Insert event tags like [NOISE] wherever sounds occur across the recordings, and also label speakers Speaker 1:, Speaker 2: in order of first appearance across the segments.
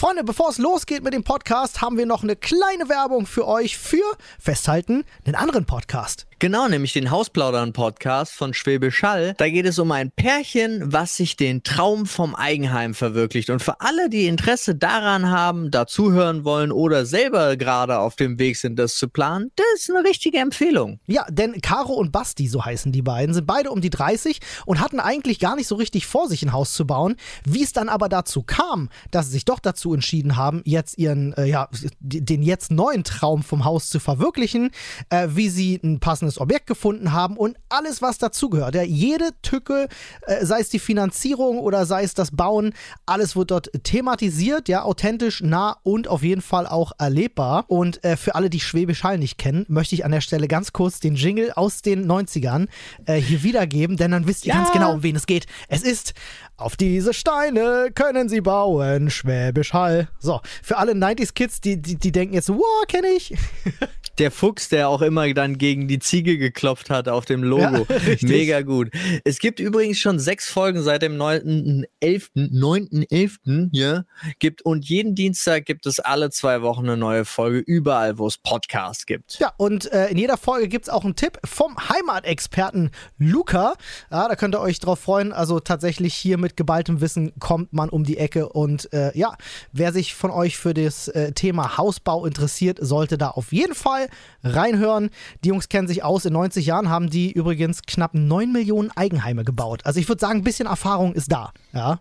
Speaker 1: Freunde, bevor es losgeht mit dem Podcast, haben wir noch eine kleine Werbung für euch für, festhalten, einen anderen Podcast.
Speaker 2: Genau, nämlich den Hausplaudern-Podcast von Schwäbisch Hall. Da geht es um ein Pärchen, was sich den Traum vom Eigenheim verwirklicht. Und für alle, die Interesse daran haben, dazuhören wollen oder selber gerade auf dem Weg sind, das zu planen, das ist eine richtige Empfehlung.
Speaker 1: Ja, denn Caro und Basti, so heißen die beiden, sind beide um die 30 und hatten eigentlich gar nicht so richtig vor, sich ein Haus zu bauen. Wie es dann aber dazu kam, dass sie sich doch dazu entschieden haben, jetzt ihren, äh, ja, den jetzt neuen Traum vom Haus zu verwirklichen, äh, wie sie ein passendes Objekt gefunden haben und alles, was dazugehört. Ja, jede Tücke, äh, sei es die Finanzierung oder sei es das Bauen, alles wird dort thematisiert, ja, authentisch, nah und auf jeden Fall auch erlebbar. Und äh, für alle, die Schwäbisch Hall nicht kennen, möchte ich an der Stelle ganz kurz den Jingle aus den 90ern äh, hier wiedergeben, denn dann wisst ihr ja. ganz genau, um wen es geht. Es ist auf diese Steine können sie bauen, Schwäbisch Hall. So, für alle 90s-Kids, die, die, die denken jetzt, wow, kenne ich. [LAUGHS]
Speaker 2: Der Fuchs, der auch immer dann gegen die Ziege geklopft hat auf dem Logo. Ja, [LAUGHS] Mega gut. Es gibt übrigens schon sechs Folgen seit dem 9.11. 9.11. Ja, gibt und jeden Dienstag gibt es alle zwei Wochen eine neue Folge, überall, wo es Podcasts gibt.
Speaker 1: Ja, und äh, in jeder Folge gibt es auch einen Tipp vom Heimatexperten Luca. Ja, da könnt ihr euch drauf freuen. Also tatsächlich hier mit geballtem Wissen kommt man um die Ecke. Und äh, ja, wer sich von euch für das äh, Thema Hausbau interessiert, sollte da auf jeden Fall reinhören. Die Jungs kennen sich aus. In 90 Jahren haben die übrigens knapp 9 Millionen Eigenheime gebaut. Also ich würde sagen, ein bisschen Erfahrung ist da. Ja,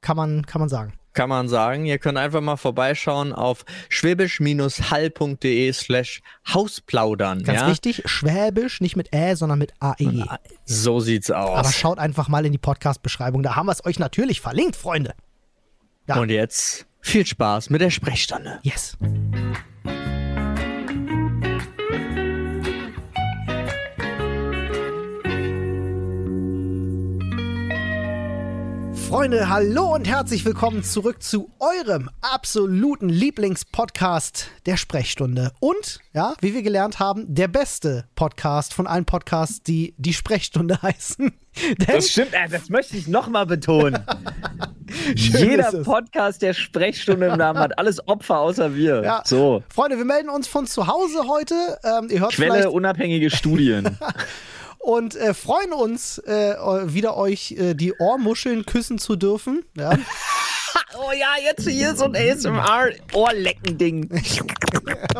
Speaker 1: kann man, kann man sagen
Speaker 2: kann man sagen. Ihr könnt einfach mal vorbeischauen auf schwäbisch-hall.de slash Hausplaudern.
Speaker 1: Ganz
Speaker 2: ja?
Speaker 1: wichtig, Schwäbisch, nicht mit Ä, sondern mit AE.
Speaker 2: So sieht's aus.
Speaker 1: Aber schaut einfach mal in die Podcast-Beschreibung, da haben wir es euch natürlich verlinkt, Freunde.
Speaker 2: Ja. Und jetzt viel Spaß mit der Sprechstunde.
Speaker 1: Yes. Freunde, hallo und herzlich willkommen zurück zu eurem absoluten Lieblingspodcast der Sprechstunde. Und, ja, wie wir gelernt haben, der beste Podcast von allen Podcasts, die die Sprechstunde [LAUGHS] heißen.
Speaker 2: das stimmt, äh, das möchte ich nochmal betonen. [LAUGHS] Jeder Podcast der Sprechstunde im Namen hat alles Opfer außer wir. Ja. So.
Speaker 1: Freunde, wir melden uns von zu Hause heute. Ähm, ihr hört
Speaker 2: Quelle unabhängige Studien. [LAUGHS]
Speaker 1: und äh, freuen uns, äh, wieder euch äh, die Ohrmuscheln küssen zu dürfen. Ja. [LAUGHS]
Speaker 2: oh ja, jetzt hier so ein ASMR-Ohrlecken-Ding. [LAUGHS]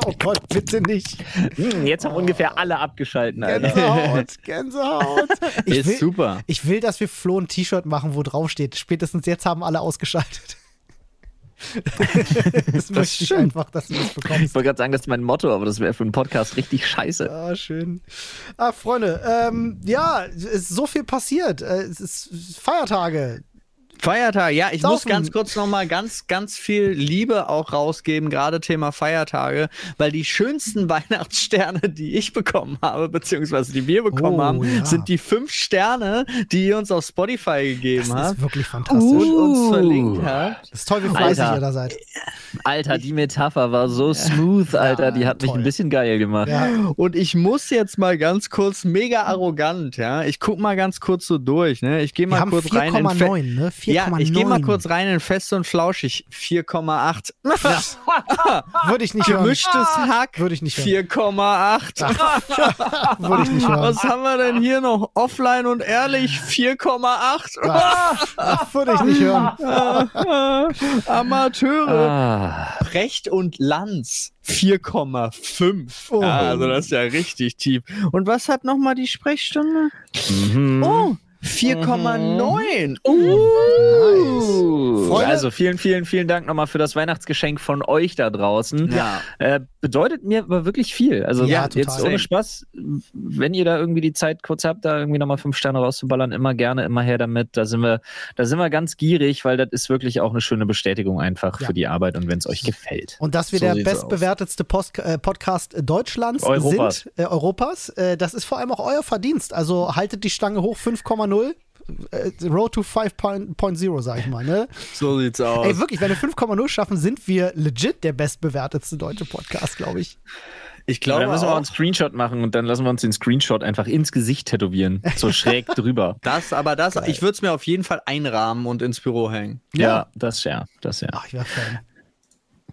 Speaker 1: oh Gott, bitte nicht.
Speaker 2: Hm, jetzt haben oh. ungefähr alle abgeschalten. Alter.
Speaker 1: Gänsehaut, [LAUGHS] Gänsehaut.
Speaker 2: Ich Ist will, super.
Speaker 1: Ich will, dass wir Flo ein T-Shirt machen, wo drauf steht. Spätestens jetzt haben alle ausgeschaltet. [LAUGHS] das, das möchte ich einfach, dass du das bekommst.
Speaker 2: Ich wollte gerade sagen, das ist mein Motto, aber das wäre für einen Podcast richtig scheiße.
Speaker 1: Ah, schön. Ah, Freunde, ähm, ja, es ist so viel passiert. Äh, es ist Feiertage.
Speaker 2: Feiertage, ja, ich Saufen. muss ganz kurz nochmal ganz, ganz viel Liebe auch rausgeben, gerade Thema Feiertage, weil die schönsten [LAUGHS] Weihnachtssterne, die ich bekommen habe, beziehungsweise die wir bekommen oh, haben, ja. sind die fünf Sterne, die ihr uns auf Spotify gegeben habt. Das
Speaker 1: ist wirklich fantastisch.
Speaker 2: Und uns verlinkt habt.
Speaker 1: Das ist toll, wie fleißig ihr da seid.
Speaker 2: Alter, die Metapher war so smooth, Alter, ja, die hat toll. mich ein bisschen geil gemacht. Ja. Und ich muss jetzt mal ganz kurz, mega arrogant, ja, ich guck mal ganz kurz so durch, ne, ich gehe mal kurz 4, rein.
Speaker 1: 4,9, ne?
Speaker 2: 4, ja, ich gehe mal kurz rein in Fest und Flauschig, 4,8.
Speaker 1: Ja. [LAUGHS] Würde ich nicht hören.
Speaker 2: Gemischtes Hack,
Speaker 1: Würde ich nicht
Speaker 2: 4,8. [LAUGHS]
Speaker 1: Würde ich nicht hören.
Speaker 2: Was haben wir denn hier noch? Offline und ehrlich, 4,8.
Speaker 1: Würde ich nicht hören. [LAUGHS]
Speaker 2: Amateure. Ah. Precht und Lanz 4,5. Oh. Ja, also das ist ja richtig tief. Und was hat nochmal die Sprechstunde? Mhm. Oh, 4,9. Uh. Nice. Also vielen, vielen, vielen Dank nochmal für das Weihnachtsgeschenk von euch da draußen. Ja. Äh, bedeutet mir aber wirklich viel. Also ja, jetzt ohne Spaß, wenn ihr da irgendwie die Zeit kurz habt, da irgendwie nochmal fünf Sterne rauszuballern, immer gerne, immer her damit. Da sind wir, da sind wir ganz gierig, weil das ist wirklich auch eine schöne Bestätigung einfach ja. für die Arbeit und wenn es euch gefällt.
Speaker 1: Und dass wir so der bestbewertetste Post, äh, Podcast Deutschlands
Speaker 2: Europas.
Speaker 1: sind, äh, Europas, äh, das ist vor allem auch euer Verdienst. Also haltet die Stange hoch, 5,0 5,0. Äh, Road to 5.0, sag ich mal, ne? [LAUGHS]
Speaker 2: So sieht's aus.
Speaker 1: Ey, wirklich, wenn wir 5,0 schaffen, sind wir legit der bestbewertetste deutsche Podcast, glaube ich.
Speaker 2: Ich glaube, dann müssen wir auch einen Screenshot machen und dann lassen wir uns den Screenshot einfach ins Gesicht tätowieren. So schräg [LAUGHS] drüber. Das, aber das, ich würde es mir auf jeden Fall einrahmen und ins Büro hängen. Ja, ja das ja, das ja. Ach, ich Fan.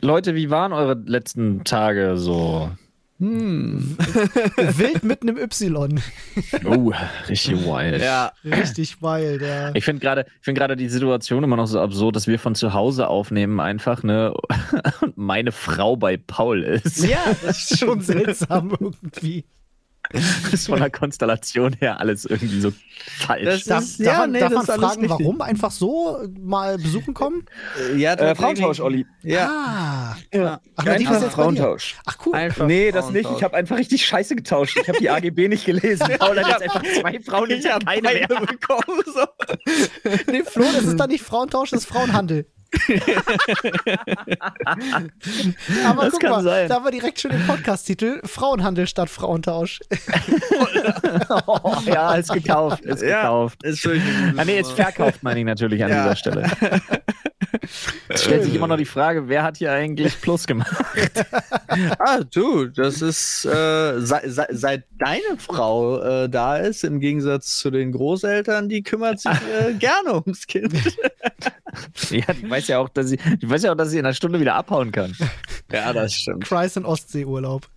Speaker 3: Leute, wie waren eure letzten Tage so?
Speaker 1: Hm. [LAUGHS] Wild mit einem Y.
Speaker 3: Oh, richtig wild.
Speaker 1: Ja. Richtig wild, ja.
Speaker 3: Ich finde gerade find die Situation immer noch so absurd, dass wir von zu Hause aufnehmen einfach, ne? [LAUGHS] Und meine Frau bei Paul ist.
Speaker 1: Ja, das ist schon seltsam irgendwie.
Speaker 3: Das [LAUGHS] ist von der Konstellation her alles irgendwie so falsch.
Speaker 1: Das ist, darf, ja, man, nee, darf man fragen, richtig. warum? Einfach so mal besuchen kommen?
Speaker 3: Äh, ja, äh, Frauentausch, Olli.
Speaker 1: Ja. Ah.
Speaker 3: ja. Ach, na, die Frauentausch.
Speaker 1: Ach, cool.
Speaker 3: Einfach nee, das nicht. Ich habe einfach richtig scheiße getauscht. Ich habe die AGB nicht gelesen. [LAUGHS] Paul hat jetzt einfach zwei Frauen, ich habe keine mehr bekommen. So.
Speaker 1: nee, Flo, das ist dann nicht Frauentausch, das ist Frauenhandel. [LAUGHS] Aber das guck mal, sein. da haben wir direkt schon den Podcast-Titel: Frauenhandel statt Frauentausch.
Speaker 3: oh, [LAUGHS] ja, ist gekauft. Ist ja, gekauft.
Speaker 1: Ist
Speaker 3: ah, nee, jetzt verkauft man ihn natürlich an ja. dieser Stelle. [LAUGHS] [LAUGHS] Es stellt sich immer noch die Frage, wer hat hier eigentlich Plus gemacht? [LAUGHS]
Speaker 2: ah, du, das ist, äh, seit, seit deine Frau äh, da ist, im Gegensatz zu den Großeltern, die kümmert sich äh, [LAUGHS] gerne ums Kind.
Speaker 3: ja, die weiß ja auch, dass sie, die weiß ja auch, dass sie in einer Stunde wieder abhauen kann.
Speaker 2: Ja, das stimmt.
Speaker 1: Kreis- und Ostseeurlaub.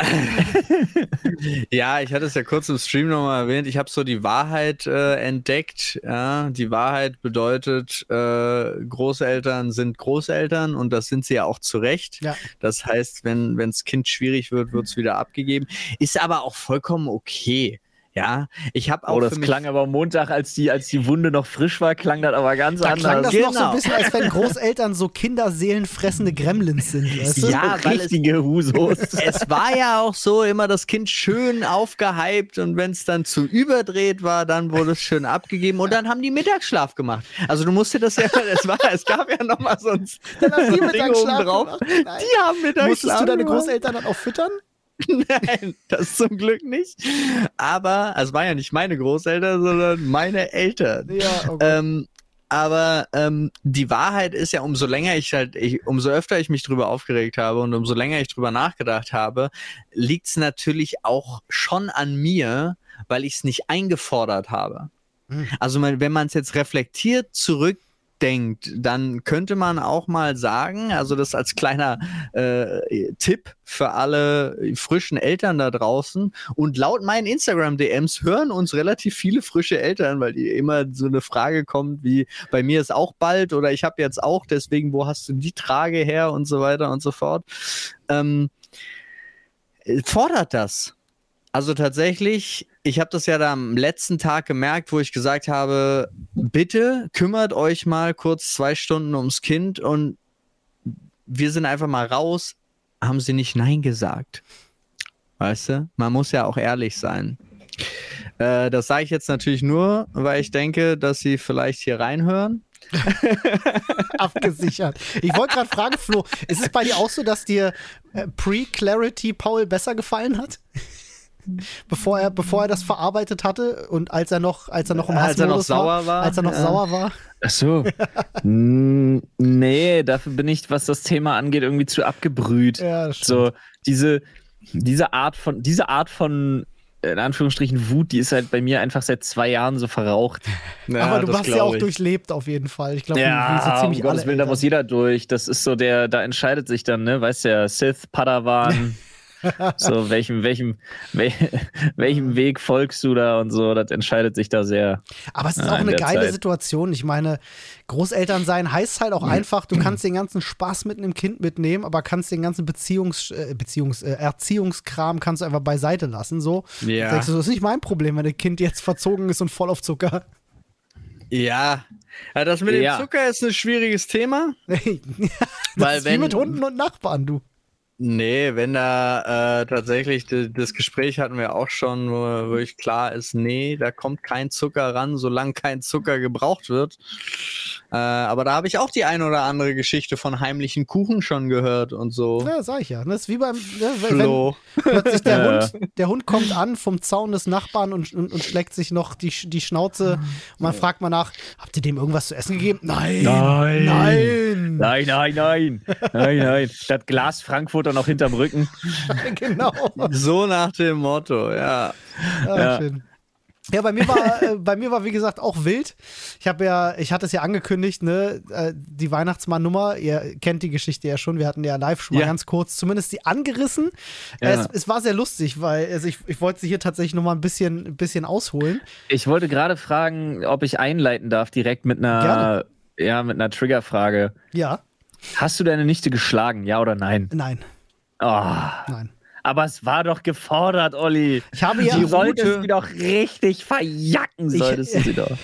Speaker 1: [LAUGHS]
Speaker 2: ja, ich hatte es ja kurz im Stream nochmal erwähnt. Ich habe so die Wahrheit äh, entdeckt. Ja? Die Wahrheit bedeutet, äh, Großeltern sind Großeltern und das sind sie ja auch zu Recht. Ja. Das heißt, wenn das Kind schwierig wird, wird es wieder abgegeben. Ist aber auch vollkommen okay. Ja, ich habe auch.
Speaker 3: Oh, das klang aber Montag, als die, als die Wunde noch frisch war, klang das aber ganz da anders.
Speaker 1: Klang das genau. noch so ein genau. bisschen, als wenn Großeltern so kinderseelenfressende Gremlins sind. Weißt
Speaker 2: du? Ja, weil richtige Husos. Es war ja auch so immer das Kind schön aufgehypt und wenn es dann zu überdreht war, dann wurde es schön abgegeben und dann haben die Mittagsschlaf gemacht. Also du musst dir das ja, es war, es gab ja noch mal sonst. Dann
Speaker 1: haben [LAUGHS] die Mittagsschlaf drauf.
Speaker 2: Die haben Mittagsschlaf.
Speaker 1: Musstest du deine Großeltern dann auch füttern? [LAUGHS]
Speaker 2: Nein, das zum Glück nicht. Aber es war ja nicht meine Großeltern, sondern meine Eltern. Ja, okay. ähm, aber ähm, die Wahrheit ist ja, umso länger ich halt, ich, umso öfter ich mich drüber aufgeregt habe und umso länger ich drüber nachgedacht habe, liegt es natürlich auch schon an mir, weil ich es nicht eingefordert habe. Hm. Also wenn man es jetzt reflektiert zurück denkt, dann könnte man auch mal sagen, also das als kleiner äh, Tipp für alle frischen Eltern da draußen. Und laut meinen Instagram-DMs hören uns relativ viele frische Eltern, weil die immer so eine Frage kommt wie, bei mir ist auch bald oder ich habe jetzt auch, deswegen, wo hast du die Trage her und so weiter und so fort. Ähm, fordert das. Also tatsächlich, ich habe das ja da am letzten Tag gemerkt, wo ich gesagt habe, bitte kümmert euch mal kurz zwei Stunden ums Kind und wir sind einfach mal raus, haben sie nicht Nein gesagt. Weißt du? Man muss ja auch ehrlich sein. Äh, das sage ich jetzt natürlich nur, weil ich denke, dass sie vielleicht hier reinhören. [LAUGHS]
Speaker 1: Abgesichert. Ich wollte gerade fragen, Flo, ist es bei dir auch so, dass dir äh, Pre-Clarity Paul besser gefallen hat? [LAUGHS] bevor er, bevor er das verarbeitet hatte und als er noch, als er noch im
Speaker 2: als er noch sauer war,
Speaker 1: als er noch ja. sauer war.
Speaker 3: Ach so. [LAUGHS] nee, dafür bin ich, was das Thema angeht, irgendwie zu abgebrüht. Ja, das so diese, diese Art von, diese Art von in Anführungsstrichen Wut, die ist halt bei mir einfach seit zwei Jahren so verraucht. [LAUGHS]
Speaker 1: Ja, Aber du hast ja auch ich. durchlebt auf jeden Fall. Ich glaube,
Speaker 3: ja, ziemlich um Gottes Willen, da muss jeder durch. Das ist so der, da entscheidet sich dann, ne, weißt du ja, Sith, Padawan, so, [LAUGHS] welchem, welchem, wel, [LAUGHS] welchem Weg folgst du da und so, das entscheidet sich da sehr.
Speaker 1: Aber es ist auch eine geile Zeit. Situation. Ich meine, Großeltern sein heißt halt auch einfach, du kannst [CLEARS THROAT] den ganzen Spaß mit einem Kind mitnehmen, aber kannst den ganzen Beziehungs, äh, Beziehungs, äh, Erziehungskram kannst du einfach beiseite lassen. So. Ja. Denkst du, das ist nicht mein Problem, wenn ein Kind jetzt verzogen ist und voll auf Zucker.
Speaker 2: Ja, ja das mit ja. dem Zucker ist ein schwieriges Thema. [LAUGHS]
Speaker 1: das weil ist wenn, wie mit Hunden und Nachbarn, du.
Speaker 2: Nee, wenn da äh, tatsächlich das Gespräch hatten wir auch schon, wo wirklich klar ist, nee, da kommt kein Zucker ran, solange kein Zucker gebraucht wird. Äh, aber da habe ich auch die ein oder andere Geschichte von heimlichen Kuchen schon gehört und so.
Speaker 1: Ja, sag ich ja. Das ist wie beim ja, Flo. plötzlich der, [LAUGHS] ja. Hund, der Hund kommt an vom Zaun des Nachbarn und, und, und schlägt sich noch die, die Schnauze. Und man fragt mal nach, habt ihr dem irgendwas zu essen gegeben?
Speaker 3: Nein. Nein. Nein. Nein, nein, nein. Nein, nein. Das Glas Frankfurter noch hinterm Rücken. [LAUGHS]
Speaker 1: genau.
Speaker 2: So nach dem Motto, ja.
Speaker 1: Ah, ja. Schön. Ja, bei mir war, [LAUGHS] äh, bei mir war wie gesagt auch wild. Ich habe ja, ich hatte es ja angekündigt, ne, äh, die Weihnachtsmann-Nummer. Ihr kennt die Geschichte ja schon. Wir hatten ja live schon mal ja. ganz kurz, zumindest die angerissen. Ja. Es, es, war sehr lustig, weil also ich, ich wollte sie hier tatsächlich noch mal ein bisschen, ein bisschen ausholen.
Speaker 3: Ich wollte gerade fragen, ob ich einleiten darf direkt mit einer, Gerne. ja, mit einer Triggerfrage.
Speaker 1: Ja.
Speaker 3: Hast du deine Nichte geschlagen, ja oder nein?
Speaker 1: Nein.
Speaker 3: Oh. Nein. Aber es war doch gefordert, Olli.
Speaker 1: Ich habe ja.
Speaker 3: Die solltest du doch richtig verjacken, solltest ich, du sie doch. [LAUGHS]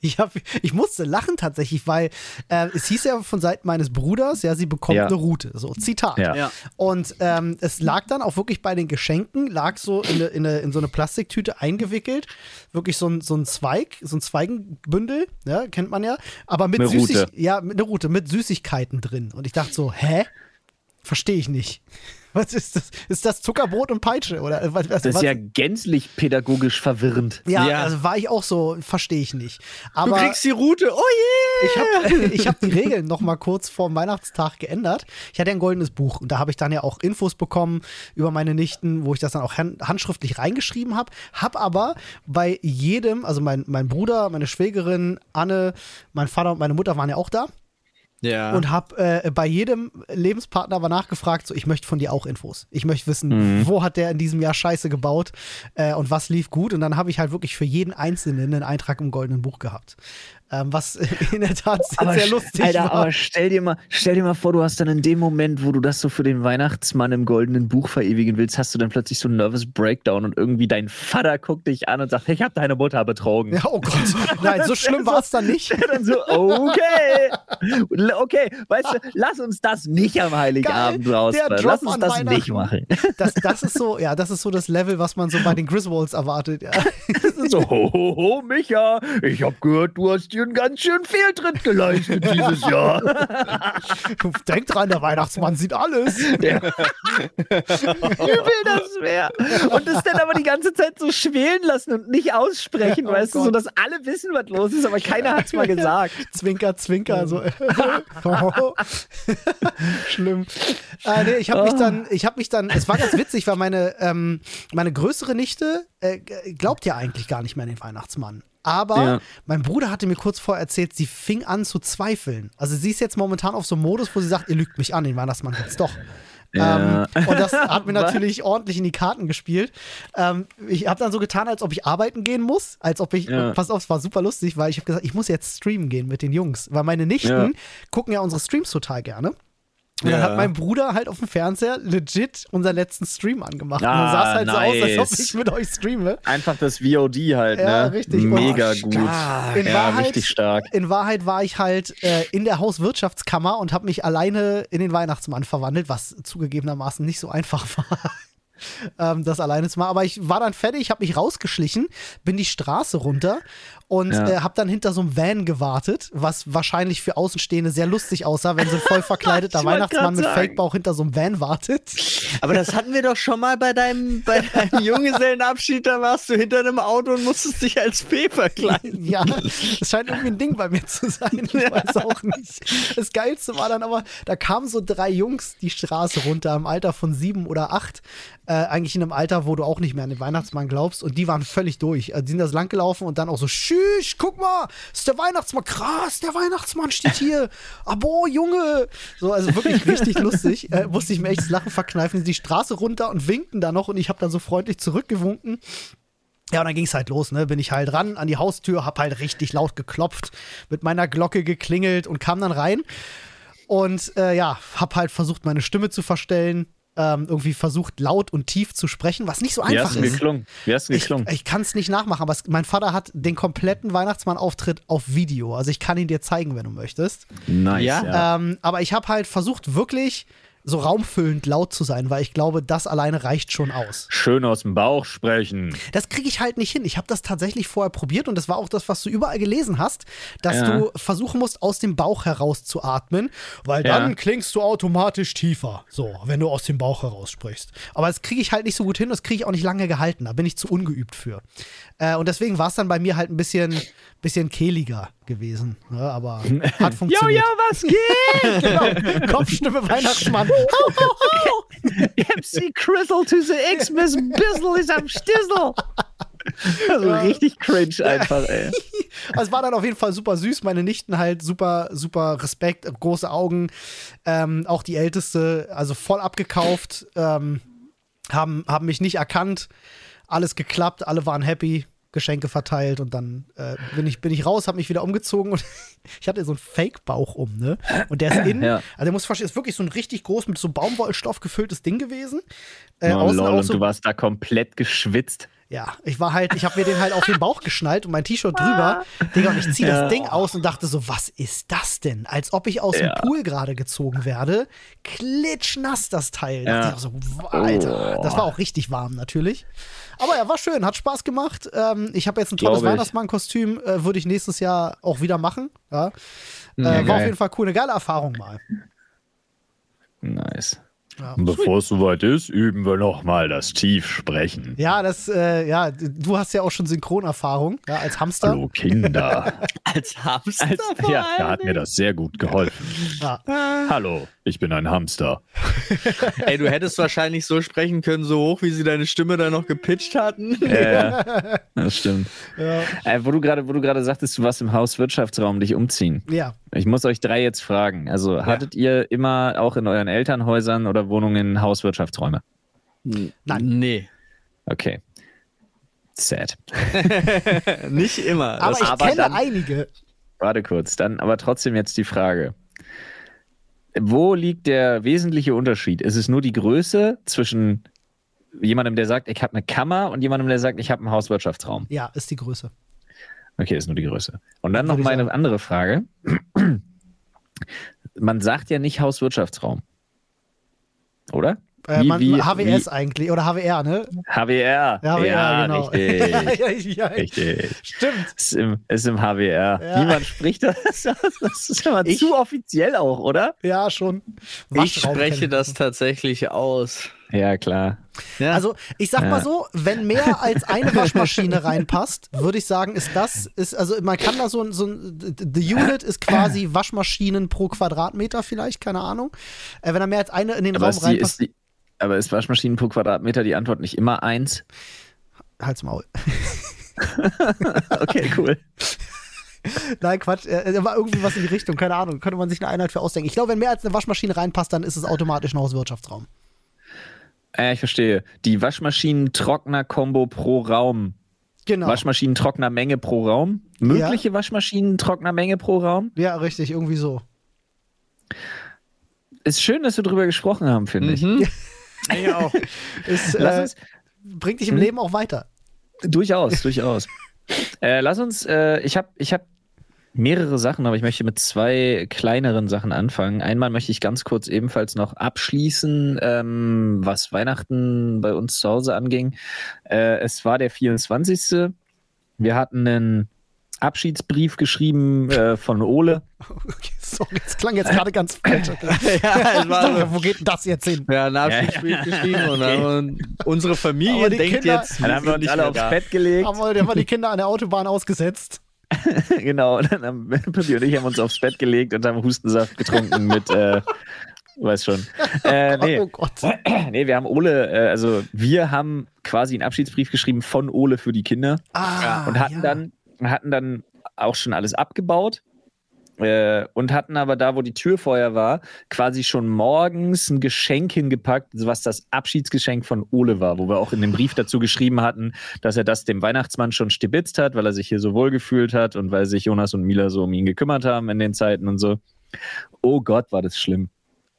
Speaker 1: Ich, hab, ich musste lachen tatsächlich, weil äh, es hieß ja von Seiten meines Bruders, ja, sie bekommt ja. eine Route. So, Zitat. Ja. Und ähm, es lag dann auch wirklich bei den Geschenken, lag so in, eine, in, eine, in so eine Plastiktüte eingewickelt. Wirklich so ein, so ein Zweig, so ein Zweigenbündel, ja, kennt man ja. Aber mit Süßigkeiten. Ja, mit einer Route, mit Süßigkeiten drin. Und ich dachte so, hä? Verstehe ich nicht. Was ist das? Ist das Zuckerbrot und Peitsche? Oder was,
Speaker 3: was, das ist ja gänzlich pädagogisch verwirrend.
Speaker 1: Ja, ja. also war ich auch so, verstehe ich nicht. Aber
Speaker 2: du kriegst die Route, oh
Speaker 1: yeah! Ich habe [LAUGHS] ich hab die Regeln noch mal kurz vor Weihnachtstag geändert. Ich hatte ein goldenes Buch und da habe ich dann ja auch Infos bekommen über meine Nichten, wo ich das dann auch handschriftlich reingeschrieben habe. Hab aber bei jedem, also mein, mein Bruder, meine Schwägerin, Anne, mein Vater und meine Mutter waren ja auch da. Ja. Und habe äh, bei jedem Lebenspartner aber nachgefragt, so ich möchte von dir auch Infos. Ich möchte wissen, mhm. wo hat der in diesem Jahr Scheiße gebaut äh, und was lief gut. Und dann habe ich halt wirklich für jeden Einzelnen einen Eintrag im goldenen Buch gehabt. Ähm, was [LAUGHS] in der Tat sehr, sehr lustig
Speaker 3: Alter,
Speaker 1: war.
Speaker 3: aber stell dir, mal, stell dir mal vor, du hast dann in dem Moment, wo du das so für den Weihnachtsmann im goldenen Buch verewigen willst, hast du dann plötzlich so einen Nervous Breakdown und irgendwie dein Vater guckt dich an und sagt, ich habe deine Mutter betrogen.
Speaker 1: Ja, oh Gott. Nein, so [LAUGHS] schlimm war es dann nicht.
Speaker 3: dann so, okay. Okay, weißt du, lass uns das nicht am Heiligabend rausbringen. Lass uns das nicht machen. [LAUGHS]
Speaker 1: Das, das ist so, ja, das ist so das Level, was man so bei den Griswolds erwartet. Ja.
Speaker 3: so, ho, ho, ho, Micha, ich habe gehört, du hast einen ganz schönen Fehltritt geleistet dieses Jahr.
Speaker 1: Denk dran, der Weihnachtsmann sieht alles. Ja. [LAUGHS]
Speaker 3: Übel das wäre. Und das dann aber die ganze Zeit so schwelen lassen und nicht aussprechen, oh weißt Gott. du, so dass alle wissen, was los ist, aber keiner hat es mal gesagt. [LAUGHS]
Speaker 1: Zwinker, zwinker, so. [LAUGHS] Schlimm. Äh, nee, ich habe mich dann, ich habe mich dann, es war ganz witzig, weil meine, ähm, meine größere Nichte äh, glaubt ja eigentlich gar nicht mehr an den Weihnachtsmann. Aber ja. mein Bruder hatte mir kurz vorher erzählt, sie fing an zu zweifeln. Also sie ist jetzt momentan auf so einem Modus, wo sie sagt, ihr lügt mich an, den Weihnachtsmann gibt's doch. Ja. Ähm, und das hat mir [LAUGHS] natürlich ordentlich in die Karten gespielt. Ähm, ich habe dann so getan, als ob ich arbeiten gehen muss, als ob ich, ja. pass auf, es war super lustig, weil ich habe gesagt, ich muss jetzt streamen gehen mit den Jungs, weil meine Nichten ja. gucken ja unsere Streams total gerne. Und dann hat mein Bruder halt auf dem Fernseher legit unseren letzten Stream angemacht. Ah, und dann sah es halt nice. so aus, als ob ich mit euch streame.
Speaker 3: Einfach das VOD halt, ja,
Speaker 1: ne? richtig.
Speaker 3: Mega und gut.
Speaker 1: In ja, Wahrheit, richtig stark. In Wahrheit war ich halt äh, in der Hauswirtschaftskammer und habe mich alleine in den Weihnachtsmann verwandelt, was zugegebenermaßen nicht so einfach [LAUGHS] war ähm, das alleine zu machen. Aber ich war dann fertig, habe mich rausgeschlichen, bin die Straße runter und ja. äh, habe dann hinter so einem Van gewartet, was wahrscheinlich für Außenstehende sehr lustig aussah, wenn so ein voll [LAUGHS] verkleideter Weihnachtsmann mit Fakebauch hinter so einem Van wartet.
Speaker 2: Aber das hatten wir doch schon mal bei deinem, bei deinem [LAUGHS] Junggesellenabschied, da warst du hinter einem Auto und musstest dich als Fee verkleiden.
Speaker 1: Ja, das scheint irgendwie ein Ding bei mir zu sein. Ich ja. weiß auch nicht. Das Geilste war dann aber, da kamen so drei Jungs die Straße runter im Alter von sieben oder acht äh, eigentlich in einem Alter, wo du auch nicht mehr an den Weihnachtsmann glaubst. Und die waren völlig durch. Also die sind das lang gelaufen und dann auch so, tschüss, guck mal, ist der Weihnachtsmann, krass, der Weihnachtsmann steht hier. [LAUGHS] Abo, Junge. So, also wirklich richtig lustig. Äh, musste ich mir echt das Lachen verkneifen. Die Straße runter und winkten da noch und ich habe dann so freundlich zurückgewunken. Ja, und dann ging es halt los, ne? Bin ich halt ran an die Haustür, hab halt richtig laut geklopft, mit meiner Glocke geklingelt und kam dann rein. Und äh, ja, hab halt versucht, meine Stimme zu verstellen ähm, irgendwie versucht, laut und tief zu sprechen, was nicht so einfach
Speaker 3: Wie hast ist. Geklungen? Wie hast du geklungen?
Speaker 1: Ich, ich kann es nicht nachmachen, aber es, mein Vater hat den kompletten Weihnachtsmann-Auftritt auf Video. Also ich kann ihn dir zeigen, wenn du möchtest.
Speaker 3: Nice. Ja.
Speaker 1: Ähm, aber ich habe halt versucht, wirklich so raumfüllend laut zu sein, weil ich glaube, das alleine reicht schon aus.
Speaker 3: Schön aus dem Bauch sprechen.
Speaker 1: Das kriege ich halt nicht hin. Ich habe das tatsächlich vorher probiert und das war auch das, was du überall gelesen hast, dass ja. du versuchen musst, aus dem Bauch heraus zu atmen, weil dann ja. klingst du automatisch tiefer, so, wenn du aus dem Bauch heraus sprichst. Aber das kriege ich halt nicht so gut hin, das kriege ich auch nicht lange gehalten, da bin ich zu ungeübt für. Äh, und deswegen war es dann bei mir halt ein bisschen, bisschen kehliger gewesen. Ne? Aber [LAUGHS] hat funktioniert.
Speaker 3: Jo, jo, was geht? [LAUGHS]
Speaker 1: genau. Kopfstimme [LAUGHS] Weihnachtsmann.
Speaker 3: Ho, ho, ho. MC Crystal to the Xmas Bizzle ist am Stissel. Also ja. richtig cringe einfach, ey.
Speaker 1: Also es war dann auf jeden Fall super süß. Meine Nichten halt super, super Respekt, große Augen. Ähm, auch die Älteste, also voll abgekauft. Ähm, haben, haben mich nicht erkannt. Alles geklappt, alle waren happy. Geschenke verteilt und dann äh, bin, ich, bin ich raus, habe mich wieder umgezogen und [LAUGHS] ich hatte so einen Fake-Bauch um, ne? Und der ist [CLEARS THROAT] innen, ja. also der muss verstehen, ist wirklich so ein richtig groß mit so Baumwollstoff gefülltes Ding gewesen.
Speaker 3: Äh, oh, lol, und so, du warst da komplett geschwitzt.
Speaker 1: Ja, ich war halt, ich habe mir den halt auf den Bauch geschnallt und mein T-Shirt drüber. Digga, und ich ziehe das ja. Ding aus und dachte so, was ist das denn? Als ob ich aus ja. dem Pool gerade gezogen werde. Klitschnass das Teil. Ja. Da so, Alter, oh. das war auch richtig warm natürlich. Aber ja, war schön, hat Spaß gemacht. Ähm, ich habe jetzt ein tolles Weihnachtsmann-Kostüm, äh, würde ich nächstes Jahr auch wieder machen. Ja. Äh, war auf jeden Fall cool, eine geile Erfahrung mal.
Speaker 3: Nice. Ja, Bevor es soweit ist, üben wir nochmal das Tiefsprechen.
Speaker 1: Ja, das, äh, ja, du hast ja auch schon Synchronerfahrung, ja, als Hamster.
Speaker 3: Hallo Kinder. [LAUGHS]
Speaker 2: als Hamster? Als,
Speaker 3: ja, da hat mir das sehr gut geholfen. Ja. Hallo, ich bin ein Hamster. [LAUGHS]
Speaker 2: Ey, du hättest wahrscheinlich so sprechen können, so hoch, wie sie deine Stimme da noch gepitcht hatten.
Speaker 3: Ja, das stimmt. Ja. Äh, wo du gerade sagtest, du warst im Hauswirtschaftsraum dich umziehen.
Speaker 1: Ja.
Speaker 3: Ich muss euch drei jetzt fragen. Also ja. hattet ihr immer auch in euren Elternhäusern oder Wohnungen Hauswirtschaftsräume?
Speaker 2: Nein. Nee.
Speaker 3: Okay. Sad. [LAUGHS]
Speaker 2: Nicht immer.
Speaker 1: Aber ich aber kenne dann, einige.
Speaker 3: Warte kurz, dann aber trotzdem jetzt die Frage. Wo liegt der wesentliche Unterschied? Ist es nur die Größe zwischen jemandem, der sagt, ich habe eine Kammer und jemandem, der sagt, ich habe einen Hauswirtschaftsraum?
Speaker 1: Ja, ist die Größe.
Speaker 3: Okay, ist nur die Größe. Und dann noch meine andere Frage. [CLEARS THROAT] Man sagt ja nicht Hauswirtschaftsraum. Oder?
Speaker 1: Äh, wie, man, wie, HWS wie? eigentlich, oder HWR, ne?
Speaker 3: HWR. Ja, HWR, ja, genau.
Speaker 1: Richtig. [LAUGHS]
Speaker 3: ja, richtig.
Speaker 1: Stimmt.
Speaker 3: Ist im, ist im HWR. Ja. Niemand spricht das. [LAUGHS] Das ist immer ich, zu offiziell auch, oder?
Speaker 1: Ja, schon.
Speaker 2: Ich spreche das tatsächlich aus.
Speaker 3: Ja, klar.
Speaker 1: Ja. Also, ich sag mal so, wenn mehr als eine Waschmaschine reinpasst, würde ich sagen, ist das, ist, also man kann da so, so ein, the unit ist quasi Waschmaschinen pro Quadratmeter vielleicht, keine Ahnung. Äh, wenn da mehr als eine in den Aber Raum reinpasst.
Speaker 3: Die, aber ist Waschmaschinen pro Quadratmeter die Antwort nicht immer eins?
Speaker 1: Halt's Maul. [LAUGHS]
Speaker 3: okay, cool.
Speaker 1: Nein, Quatsch. Da war irgendwie was in die Richtung, keine Ahnung. Könnte man sich eine Einheit für ausdenken. Ich glaube, wenn mehr als eine Waschmaschine reinpasst, dann ist es automatisch ein Hauswirtschaftsraum.
Speaker 3: Äh, ich verstehe. Die Waschmaschinen-Trockner-Kombo pro Raum.
Speaker 1: Genau.
Speaker 3: Waschmaschinen-Trockner-Menge pro Raum. Mögliche ja. Waschmaschinen-Trockner-Menge pro Raum.
Speaker 1: Ja, richtig, irgendwie so.
Speaker 3: Ist schön, dass wir drüber gesprochen haben, finde mhm. [LAUGHS] ich.
Speaker 1: Ja, auch. Es, äh, bringt dich im hm? Leben auch weiter.
Speaker 3: Durchaus, durchaus. [LAUGHS] äh, lass uns, äh, ich habe ich hab mehrere Sachen, aber ich möchte mit zwei kleineren Sachen anfangen. Einmal möchte ich ganz kurz ebenfalls noch abschließen, ähm, was Weihnachten bei uns zu Hause anging. Äh, es war der 24. Wir hatten einen Abschiedsbrief geschrieben äh, von Ole.
Speaker 1: Okay, sorry, das klang jetzt gerade ganz falsch. [LAUGHS] Ja, dachte, wo geht das jetzt hin?
Speaker 2: Ja, einen Abschiedsbrief ja, ja. geschrieben und [LAUGHS] dann unsere Familie denkt
Speaker 1: Kinder,
Speaker 2: jetzt,
Speaker 3: dann haben wir uns alle aufs da. Bett gelegt.
Speaker 1: Haben wir, haben die Kinder an der Autobahn ausgesetzt. [LAUGHS]
Speaker 3: genau, und dann haben [LAUGHS] Pippi und ich haben uns aufs Bett gelegt und haben Hustensaft getrunken mit, äh, weiß schon. [LAUGHS] Äh, nee. Oh Gott. [CLEARS THROAT] nee, wir haben Ole, äh, also wir haben quasi einen Abschiedsbrief geschrieben von Ole für die Kinder
Speaker 1: ah,
Speaker 3: und hatten
Speaker 1: ja.
Speaker 3: dann hatten dann auch schon alles abgebaut äh, und hatten aber da, wo die Tür vorher war, quasi schon morgens ein Geschenk hingepackt, was das Abschiedsgeschenk von Ole war, wo wir auch in dem Brief dazu geschrieben hatten, dass er das dem Weihnachtsmann schon stibitzt hat, weil er sich hier so wohl gefühlt hat und weil sich Jonas und Mila so um ihn gekümmert haben in den Zeiten und so. Oh Gott, war das schlimm.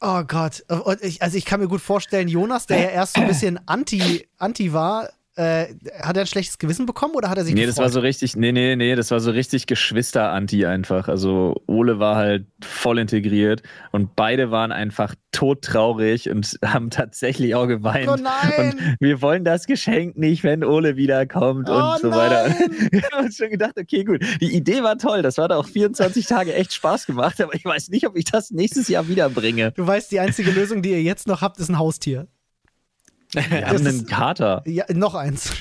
Speaker 1: Oh Gott. also ich kann mir gut vorstellen, Jonas, der ja erst so ein bisschen anti, anti war, äh, hat er ein schlechtes Gewissen bekommen oder hat er sich
Speaker 3: Nee,
Speaker 1: gefreut?
Speaker 3: das war so richtig, nee, nee, nee, das war so richtig Geschwister-Anti einfach. Also Ole war halt voll integriert und beide waren einfach todtraurig und [LAUGHS] haben tatsächlich auch geweint.
Speaker 1: Oh nein!
Speaker 3: Und wir wollen das Geschenk nicht, wenn Ole wiederkommt oh und so nein. weiter. [LAUGHS] Wir haben uns schon gedacht, okay, gut. Die Idee war toll, das hat auch 24 Tage echt Spaß gemacht, aber ich weiß nicht, ob ich das nächstes Jahr wiederbringe.
Speaker 1: Du weißt, die einzige Lösung, die ihr jetzt noch habt, ist ein Haustier.
Speaker 3: Wir haben einen Kater.
Speaker 1: Ja, noch eins.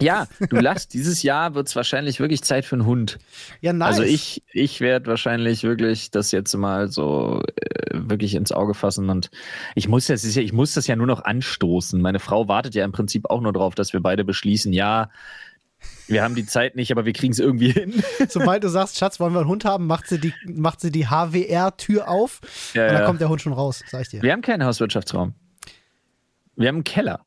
Speaker 3: Ja, du [LAUGHS] lachst. Dieses Jahr wird es wahrscheinlich wirklich Zeit für einen Hund.
Speaker 1: Ja, nice.
Speaker 3: Also ich, ich werde wahrscheinlich wirklich das jetzt mal so äh, wirklich ins Auge fassen und ich muss das, ja, ich muss das ja nur noch anstoßen. Meine Frau wartet ja im Prinzip auch nur darauf, dass wir beide beschließen, ja, wir haben die Zeit nicht, aber wir kriegen es irgendwie hin. [LAUGHS]
Speaker 1: Sobald du sagst, Schatz, wollen wir einen Hund haben, macht sie die, macht sie die HWR-Tür auf ja, und dann ja. kommt der Hund schon raus, sag ich dir.
Speaker 3: Wir haben keinen Hauswirtschaftsraum. Wir haben einen Keller.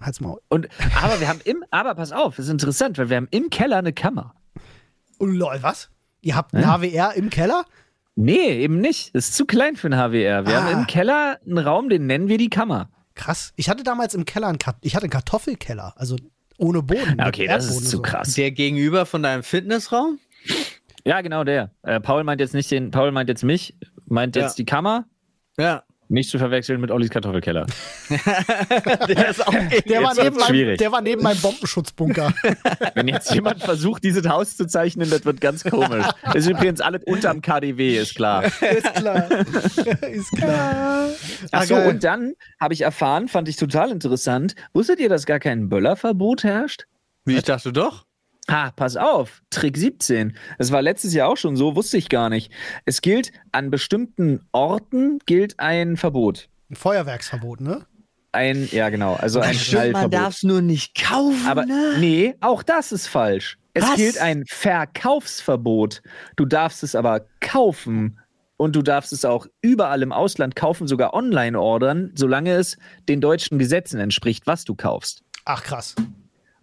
Speaker 1: Halt's Maul.
Speaker 3: Und, aber wir haben im, aber pass auf, das ist interessant, weil wir haben im Keller eine Kammer.
Speaker 1: Oh lol, was? Ihr habt ein ja? HWR im Keller?
Speaker 3: Nee, eben nicht. Das ist zu klein für ein HWR. Wir ah. haben im Keller einen Raum, den nennen wir die Kammer.
Speaker 1: Krass. Ich hatte damals im Keller einen, ich hatte einen Kartoffelkeller, also ohne Boden. [LAUGHS]
Speaker 3: Okay, das ist zu so. krass.
Speaker 2: Der gegenüber von deinem Fitnessraum?
Speaker 3: Ja, genau der. Äh, Paul meint jetzt nicht den, Paul meint jetzt mich, meint jetzt ja. die Kammer.
Speaker 2: Ja.
Speaker 3: Nicht zu verwechseln mit Ollis Kartoffelkeller. [LAUGHS]
Speaker 1: der, ist auch [LAUGHS] der, war neben meinem, der war neben meinem Bombenschutzbunker. [LAUGHS]
Speaker 3: Wenn jetzt jemand versucht, dieses Haus zu zeichnen, das wird ganz komisch. Das ist übrigens alles unterm KDW, ist klar.
Speaker 1: ist klar. ist klar.
Speaker 3: Achso, ah, und dann habe ich erfahren, fand ich total interessant, wusstet ihr, dass gar kein Böllerverbot herrscht?
Speaker 2: Wie, ich dachte doch.
Speaker 3: Ha, pass auf, Trick 17. Das war letztes Jahr auch schon so, wusste ich gar nicht. Es gilt, an bestimmten Orten gilt ein Verbot.
Speaker 1: Ein Feuerwerksverbot, ne?
Speaker 3: Ein, ja genau, also ein stimmt,
Speaker 2: Man darf es nur nicht kaufen.
Speaker 3: Aber
Speaker 2: ne?
Speaker 3: nee, auch das ist falsch. Es Was? gilt ein Verkaufsverbot. Du darfst es aber kaufen. Und du darfst es auch überall im Ausland kaufen, sogar online ordern, solange es den deutschen Gesetzen entspricht, was du kaufst.
Speaker 1: Ach krass.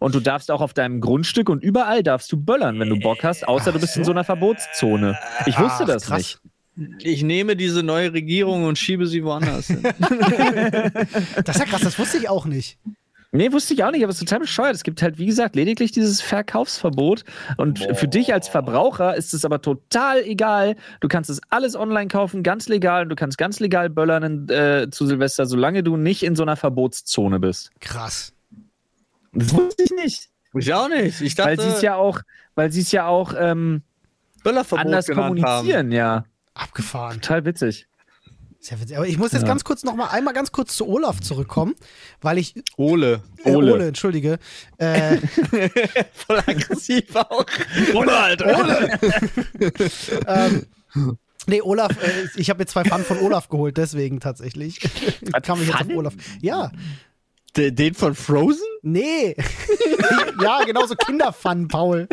Speaker 3: Und du darfst auch auf deinem Grundstück und überall darfst du böllern, wenn du Bock hast, außer du bist in so einer Verbotszone. Ich wusste Ach, das krass. nicht.
Speaker 2: Ich nehme diese neue Regierung und schiebe sie woanders hin. [LAUGHS]
Speaker 1: das ist ja krass, das wusste ich auch nicht.
Speaker 3: Nee, wusste ich auch nicht, aber es ist total bescheuert. Es gibt halt, wie gesagt, lediglich dieses Verkaufsverbot. Und Boah. für dich als Verbraucher ist es aber total egal. Du kannst es alles online kaufen, ganz legal. Und du kannst ganz legal böllern äh, zu Silvester, solange du nicht in so einer Verbotszone bist.
Speaker 1: Krass.
Speaker 3: Das wusste ich nicht.
Speaker 2: Ich auch nicht. Ich dachte,
Speaker 3: weil sie es ja auch, weil sie es ja auch ähm, anders kommunizieren, haben. ja.
Speaker 1: Abgefahren.
Speaker 3: Total witzig.
Speaker 1: Sehr witzig. Aber ich muss jetzt ja. ganz kurz noch mal einmal ganz kurz zu Olaf zurückkommen, weil ich
Speaker 2: Ole,
Speaker 1: äh, Ole, Ole entschuldige. Äh, [LAUGHS]
Speaker 2: Voll aggressiv auch.
Speaker 3: Ole, Alter. Ole.
Speaker 1: ähm, Nee, Olaf, äh, ich habe mir zwei Pfannen von Olaf geholt, deswegen tatsächlich.
Speaker 3: Kam ich jetzt auf Olaf.
Speaker 1: Ja,
Speaker 2: den von Frozen?
Speaker 1: Nee. [LAUGHS] ja, genau so Kinderfun, Paul.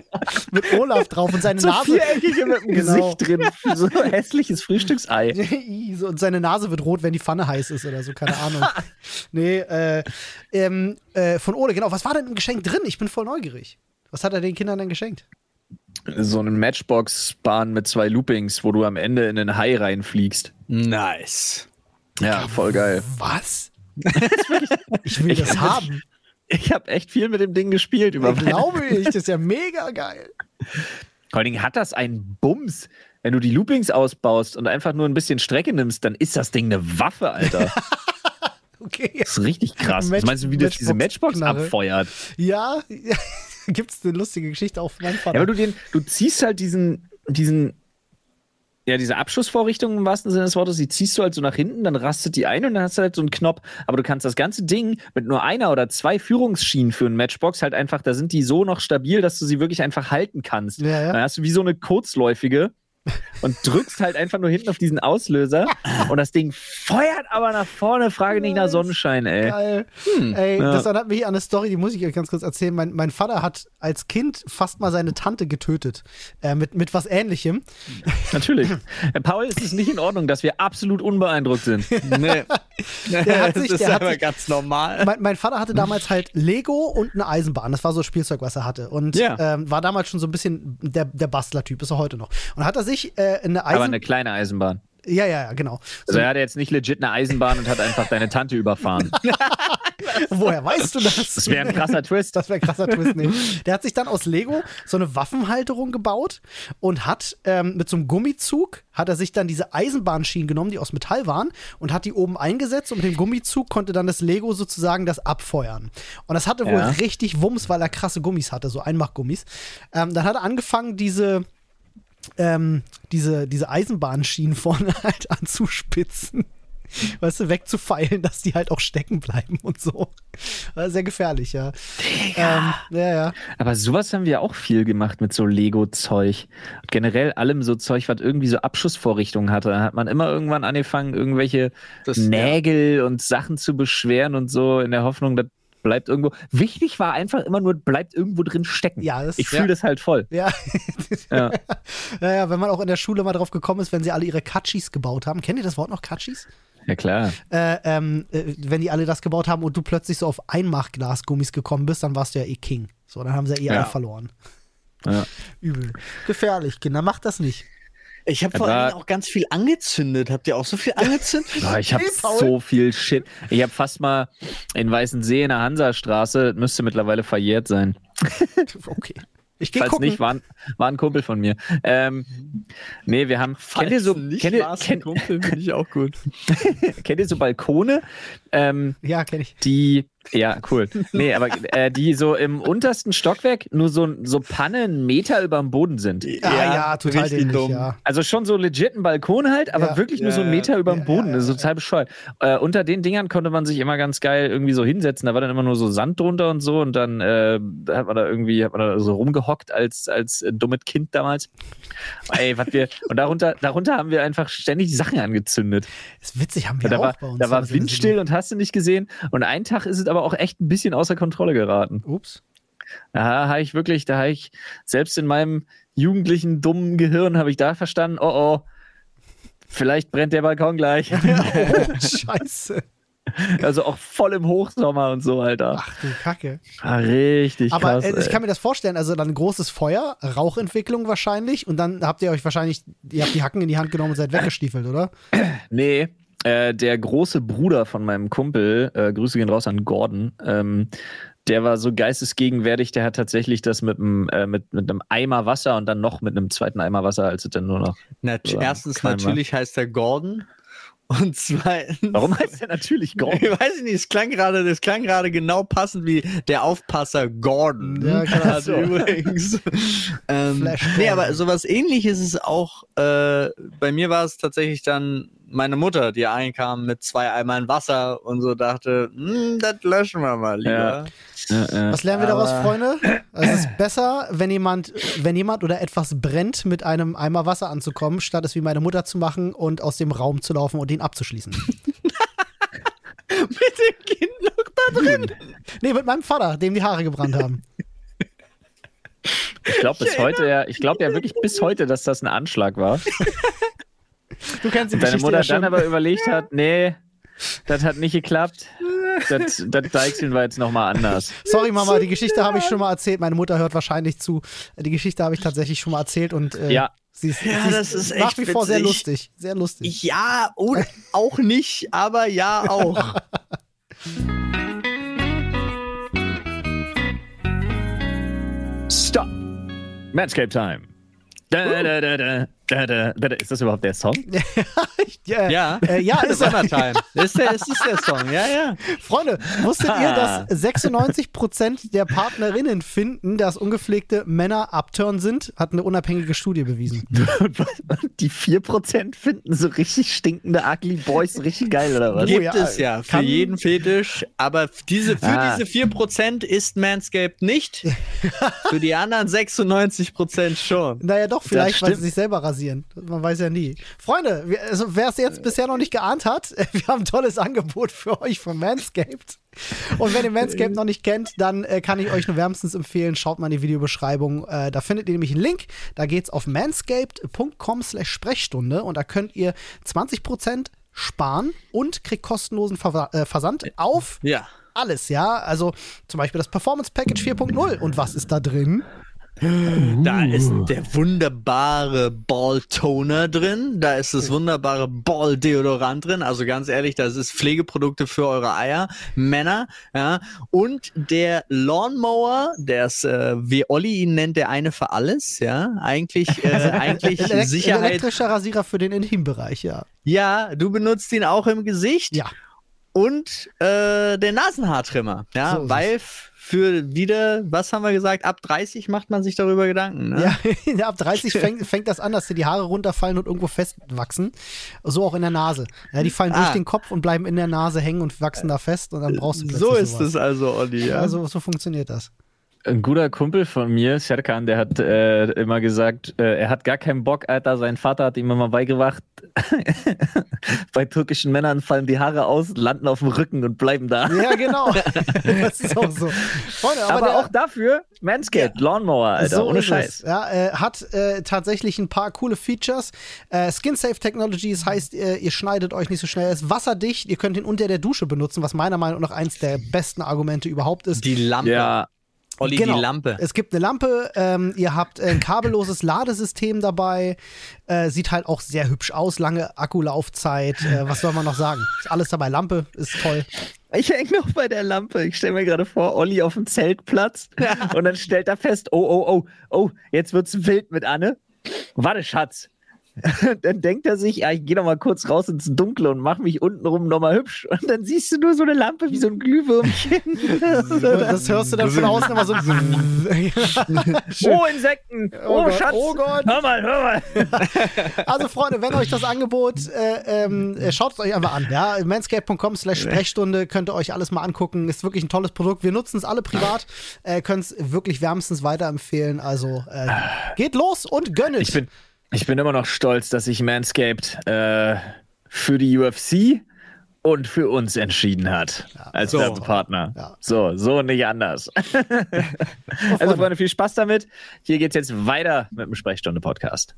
Speaker 1: Mit Olaf drauf und seine
Speaker 3: so
Speaker 1: Nase.
Speaker 3: Viereckige mit dem genau. Gesicht drin. So ein hässliches Frühstücksei. [LAUGHS]
Speaker 1: und seine Nase wird rot, wenn die Pfanne heiß ist oder so, keine Ahnung. [LAUGHS] nee, äh, ähm, äh, von Ole, genau. Was war denn im Geschenk drin? Ich bin voll neugierig. Was hat er den Kindern denn geschenkt?
Speaker 3: So eine Matchbox-Bahn mit zwei Loopings, wo du am Ende in den Hai reinfliegst.
Speaker 2: Nice.
Speaker 3: Ja, voll geil.
Speaker 1: Was? [LAUGHS] ich will ich das haben.
Speaker 3: Ich habe echt viel mit dem Ding gespielt über
Speaker 1: ich Glaube ich, das ist ja mega geil.
Speaker 3: Vor allen Dingen hat das einen Bums. Wenn du die Loopings ausbaust und einfach nur ein bisschen Strecke nimmst, dann ist das Ding eine Waffe, Alter. [LAUGHS]
Speaker 1: okay.
Speaker 3: Das ist richtig krass. Match, Meinst du, wie das diese Matchbox abfeuert?
Speaker 1: Ja, [LAUGHS] ja. gibt es eine lustige Geschichte auch von meinem Vater.
Speaker 3: Ja, aber du, den, du ziehst halt diesen, diesen ja, diese Abschussvorrichtung im wahrsten Sinne des Wortes, die ziehst du halt so nach hinten, dann rastet die ein und dann hast du halt so einen Knopf. Aber du kannst das ganze Ding mit nur einer oder zwei Führungsschienen für einen Matchbox halt einfach, da sind die so noch stabil, dass du sie wirklich einfach halten kannst. Ja, ja. Dann hast du wie so eine kurzläufige und drückst halt einfach nur hinten auf diesen Auslöser und das Ding feuert aber nach vorne, frage nicht nach Sonnenschein, ey.
Speaker 1: Geil. Hm. Ey, ja. das erinnert mich an eine Story, die muss ich euch ganz kurz erzählen. Mein, mein Vater hat als Kind fast mal seine Tante getötet. Äh, mit, mit was ähnlichem.
Speaker 3: Natürlich. Paul, ist es nicht in Ordnung, dass wir absolut unbeeindruckt sind. [LAUGHS]
Speaker 2: nee. Der hat sich, das ist der aber sich, ganz normal.
Speaker 1: Mein, mein, Vater hatte damals halt Lego und eine Eisenbahn. Das war so Spielzeug, was er hatte. Und ja. ähm, war damals schon so ein bisschen der, der Bastler-Typ, ist er heute noch. Und hat er sich äh, eine Eisenbahn.
Speaker 3: Aber eine kleine Eisenbahn.
Speaker 1: Ja, ja, ja, genau.
Speaker 3: Also er hatte jetzt nicht legit eine Eisenbahn und hat einfach deine Tante überfahren. [LAUGHS]
Speaker 1: Woher weißt du das?
Speaker 3: Das wäre ein krasser Twist.
Speaker 1: Das wäre ein krasser Twist, nee. Der hat sich dann aus Lego so eine Waffenhalterung gebaut und hat ähm, mit so einem Gummizug, hat er sich dann diese Eisenbahnschienen genommen, die aus Metall waren, und hat die oben eingesetzt und mit dem Gummizug konnte dann das Lego sozusagen das abfeuern. Und das hatte wohl ja. richtig Wumms, weil er krasse Gummis hatte, so Einmachgummis. Ähm, dann hat er angefangen, diese ähm, diese, diese Eisenbahnschienen vorne [LAUGHS] halt anzuspitzen. weißt du, wegzufeilen, dass die halt auch stecken bleiben und so. Sehr gefährlich, ja.
Speaker 3: Ähm, ja, ja. Aber sowas haben wir auch viel gemacht mit so Lego-Zeug. Generell allem so Zeug, was irgendwie so Abschussvorrichtungen hatte. Da hat man immer irgendwann angefangen, irgendwelche das, Nägel ja. und Sachen zu beschweren und so in der Hoffnung, dass bleibt irgendwo. Wichtig war einfach immer nur, bleibt irgendwo drin stecken. Ja, das, ich fühle ja. das halt voll.
Speaker 1: Ja. [LAUGHS] ja. ja. wenn man auch in der Schule mal drauf gekommen ist, wenn sie alle ihre Katschis gebaut haben. Kennt ihr das Wort noch, Katschis?
Speaker 3: Ja, klar.
Speaker 1: Äh, ähm, äh, wenn die alle das gebaut haben und du plötzlich so auf Einmachglasgummis gekommen bist, dann warst du ja eh King. So, dann haben sie ja eh alle verloren. Ja. [LAUGHS] Übel. Gefährlich, Kinder, macht das nicht.
Speaker 2: Ich habe vor allem auch ganz viel angezündet. Habt ihr auch so viel [LAUGHS] angezündet?
Speaker 3: oh, ich habe so viel Shit. Ich habe fast mal in Weißensee in der Hansastraße, müsste mittlerweile verjährt sein. [LAUGHS]
Speaker 1: okay.
Speaker 3: Ich gehe gucken. nicht, war ein, war ein Kumpel von mir. Ähm, nee, wir haben.
Speaker 2: Falls kennt ihr so. Nicht kennt ihr, kennt, Kumpel, finde ich auch gut. [LAUGHS]
Speaker 3: kennt ihr so Balkone? Ähm,
Speaker 1: ja, kenne ich.
Speaker 3: Die ja, cool. Nee, aber äh, die so im untersten Stockwerk nur so, so Panne einen Meter über dem Boden sind.
Speaker 1: Ja, ja, ja total dämlich, dumm. Ja.
Speaker 3: Also schon so legit ein Balkon halt, aber ja. wirklich nur so einen Meter über dem Boden. das ist total bescheuert. Äh, unter den Dingern konnte man sich immer ganz geil irgendwie so hinsetzen. Da war dann immer nur so Sand drunter und so und dann äh, hat man da irgendwie hat man da so rumgehockt als, als äh, dummes Kind damals. Ey, was wir, und darunter, darunter haben wir einfach ständig Sachen angezündet.
Speaker 1: Das ist witzig, haben wir
Speaker 3: da
Speaker 1: auch
Speaker 3: war, bei uns. Da war windstill und hast du nicht gesehen. Und einen Tag ist es aber auch echt ein bisschen außer Kontrolle geraten.
Speaker 1: Ups.
Speaker 3: Da habe ich wirklich, da habe ich selbst in meinem jugendlichen, dummen Gehirn habe ich da verstanden, oh oh, vielleicht brennt der Balkon gleich. [LAUGHS]
Speaker 1: oh, scheiße.
Speaker 3: Also auch voll im Hochsommer und so, Alter.
Speaker 1: Ach du Kacke.
Speaker 3: Ah, richtig
Speaker 1: Aber
Speaker 3: krass.
Speaker 1: Äh, ich kann mir das vorstellen, also dann großes Feuer, Rauchentwicklung wahrscheinlich und dann habt ihr euch wahrscheinlich, ihr habt die Hacken in die Hand genommen und seid weggestiefelt, oder?
Speaker 3: Nee, äh, der große Bruder von meinem Kumpel, äh, Grüße gehen raus an Gordon, ähm, der war so geistesgegenwärtig, der hat tatsächlich das mit, einem, äh, mit, mit einem Eimer Wasser und dann noch mit einem zweiten Eimer Wasser, als es dann nur noch.
Speaker 2: Na, erstens, natürlich heißt er Gordon. Und zweitens.
Speaker 3: Warum heißt er natürlich [LAUGHS] Gordon?
Speaker 2: Ich weiß nicht, es klang gerade, das klang gerade genau passend wie der Aufpasser Gordon. Ja, [LAUGHS] klar. So. übrigens. [LAUGHS] ähm, nee, aber sowas ähnliches ist auch, äh, bei mir war es tatsächlich dann meine Mutter, die einkam mit zwei Eimern Wasser und so dachte, hm, das löschen wir mal lieber.
Speaker 1: Ja. Ja, Was lernen wir daraus, Freunde? Es ist besser, wenn jemand, wenn jemand oder etwas brennt, mit einem Eimer Wasser anzukommen, statt es wie meine Mutter zu machen und aus dem Raum zu laufen und ihn abzuschließen. [LAUGHS]
Speaker 2: mit dem Kind noch da drin.
Speaker 1: Nee, mit meinem Vater, dem die Haare gebrannt haben.
Speaker 3: Ich glaube bis heute ja, ich glaube ja wirklich bis heute, dass das ein Anschlag war.
Speaker 1: Du kennst die
Speaker 3: Deine Mutter ja dann aber überlegt hat, nee, das hat nicht geklappt. [LAUGHS] Das, das deichseln wir jetzt nochmal anders.
Speaker 1: Sorry, Mama, die Geschichte habe ich schon mal erzählt. Meine Mutter hört wahrscheinlich zu. Die Geschichte habe ich tatsächlich schon mal erzählt und äh,
Speaker 3: ja.
Speaker 1: sie ist, ja, sie das ist nach wie vor sehr lustig. Sehr lustig.
Speaker 2: Ja, und auch nicht, aber ja auch. [LAUGHS]
Speaker 3: Stop. Manscape Time. Da, da, da, da. Ist das überhaupt der Song? [LAUGHS]
Speaker 1: ja, ja, äh, ja ist
Speaker 2: Summertime. [LAUGHS] ist, der, ist, ist der Song, ja, ja.
Speaker 1: Freunde, wusstet ihr, dass 96% der Partnerinnen finden, dass ungepflegte Männer Upturn sind? Hat eine unabhängige Studie bewiesen. [LAUGHS]
Speaker 3: Die 4% finden so richtig stinkende Ugly Boys richtig geil, oder was?
Speaker 2: Gibt oh, es ja, für jeden Fetisch. Aber diese, für ah. diese 4% ist Manscaped nicht. für die anderen 96% schon.
Speaker 1: Naja, doch, vielleicht, weil sie sich selber rasieren passieren. Man weiß ja nie. Freunde, also wer es jetzt bisher noch nicht geahnt hat, [LAUGHS] wir haben ein tolles Angebot für euch von Manscaped. Und wenn ihr Manscaped noch nicht kennt, dann äh, kann ich euch nur wärmstens empfehlen, schaut mal in die Videobeschreibung. Äh, da findet ihr nämlich einen Link. Da geht es auf manscaped.com slash Sprechstunde und da könnt ihr 20% sparen und kriegt kostenlosen Ver äh, Versand auf
Speaker 2: ja.
Speaker 1: alles, ja. Also zum Beispiel das Performance Package 4.0. Und was ist da drin? [LAUGHS]
Speaker 2: Da ist der wunderbare Ball-Toner drin, da ist das wunderbare Ball-Deodorant drin, also ganz ehrlich, das ist Pflegeprodukte für eure Eier, Männer, ja, und der Lawnmower, der ist, äh, wie Olli ihn nennt, der eine für alles, ja, eigentlich, äh, [LAUGHS] eigentlich
Speaker 1: Elekt
Speaker 2: Sicherheit.
Speaker 1: Elektrischer Rasierer für den Intimbereich, ja.
Speaker 2: Ja, du benutzt ihn auch im Gesicht.
Speaker 1: Ja.
Speaker 2: und äh, den Nasenhaartrimmer. Ja, so weil für wieder, was haben wir gesagt, ab 30 macht man sich darüber Gedanken. Ne?
Speaker 1: Ja, [LAUGHS] ab 30 fängt, fängt das an, dass dir die Haare runterfallen und irgendwo festwachsen. So auch in der Nase. Ja, die fallen ah. durch den Kopf und bleiben in der Nase hängen und wachsen da fest und dann brauchst du plötzlich
Speaker 2: So ist es also, Olli. Ja,
Speaker 1: so, so funktioniert das.
Speaker 3: Ein guter Kumpel von mir, Serkan, der hat äh, immer gesagt, äh, er hat gar keinen Bock, Alter. Sein Vater hat ihm immer beigebracht, [LAUGHS] bei türkischen Männern fallen die Haare aus, landen auf dem Rücken und bleiben da.
Speaker 1: Ja, genau. [LAUGHS] das ist auch so.
Speaker 3: Freunde, aber, aber der, auch dafür Manscaped, ja, Lawnmower, Alter, so ohne Scheiß.
Speaker 1: Ja, äh, hat äh, tatsächlich ein paar coole Features. Äh, Skin Safe Technologies heißt, äh, ihr schneidet euch nicht so schnell. Er ist wasserdicht, ihr könnt ihn unter der Dusche benutzen, was meiner Meinung nach eins der besten Argumente überhaupt ist.
Speaker 2: Die Lampe.
Speaker 3: Ja.
Speaker 2: Olli, genau. die Lampe.
Speaker 1: Es gibt eine Lampe, ähm, ihr habt ein kabelloses Ladesystem dabei, äh, sieht halt auch sehr hübsch aus, lange Akkulaufzeit, äh, was soll man noch sagen? Ist alles dabei, Lampe ist toll.
Speaker 3: Ich hänge noch bei der Lampe. Ich stelle mir gerade vor, Olli auf dem Zeltplatz ja. [LAUGHS] und dann stellt er fest, oh, oh, oh, oh, jetzt wird's wild mit Anne. Warte, Schatz, [LAUGHS] dann denkt er sich, ja, ich gehe noch mal kurz raus ins Dunkle und mache mich untenrum noch mal hübsch. Und dann siehst du nur so eine Lampe wie so ein Glühwürmchen. [LAUGHS]
Speaker 1: das hörst du dann von außen immer so. [LAUGHS]
Speaker 3: oh, Insekten! Oh, oh Gott, Schatz! Oh Gott! Hör mal, hör mal!
Speaker 1: also, Freunde, wenn euch das Angebot, äh, ähm, äh, schaut es euch einfach an. Ja? Manscape.com slash Sprechstunde könnt ihr euch alles mal angucken. Ist wirklich ein tolles Produkt. Wir nutzen es alle privat, äh, können es wirklich wärmstens weiterempfehlen. Also, äh, geht los und gönnet!
Speaker 3: Ich bin ich bin immer noch stolz, dass sich Manscaped äh, für die UFC und für uns entschieden hat ja, als so. Werbepartner. Ja. So, so nicht anders. [LAUGHS] [LAUGHS] also Freunde, viel Spaß damit. Hier geht's jetzt weiter mit dem Sprechstunde-Podcast.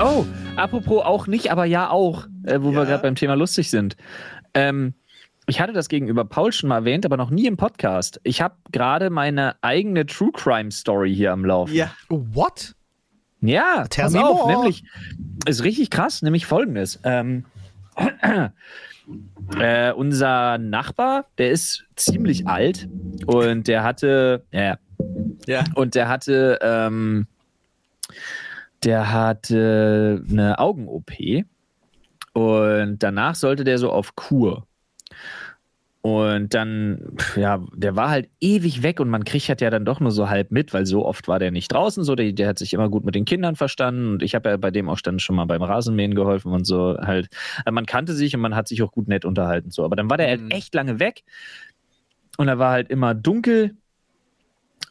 Speaker 3: Oh, apropos auch nicht, aber ja auch, äh, wo ja. wir gerade beim Thema lustig sind. Ähm, ich hatte das gegenüber Paul schon mal erwähnt, aber noch nie im Podcast. Ich habe gerade meine eigene True Crime Story hier am Laufen.
Speaker 1: Ja. What?
Speaker 3: Ja, Tell pass auf, more. nämlich ist richtig krass, nämlich folgendes. Ähm, [CLEARS THROAT] äh, unser Nachbar, der ist ziemlich alt und der hatte, ja, ja. und der hatte, ähm, der hatte eine Augen-OP und danach sollte der so auf Kur. Und dann, ja, der war halt ewig weg und man kriegt halt ja dann doch nur so halb mit, weil so oft war der nicht draußen, so der, der hat sich immer gut mit den Kindern verstanden und ich habe ja bei dem auch dann schon mal beim Rasenmähen geholfen und so halt. Also man kannte sich und man hat sich auch gut nett unterhalten so, aber dann war der halt mhm. halt echt lange weg und er war halt immer dunkel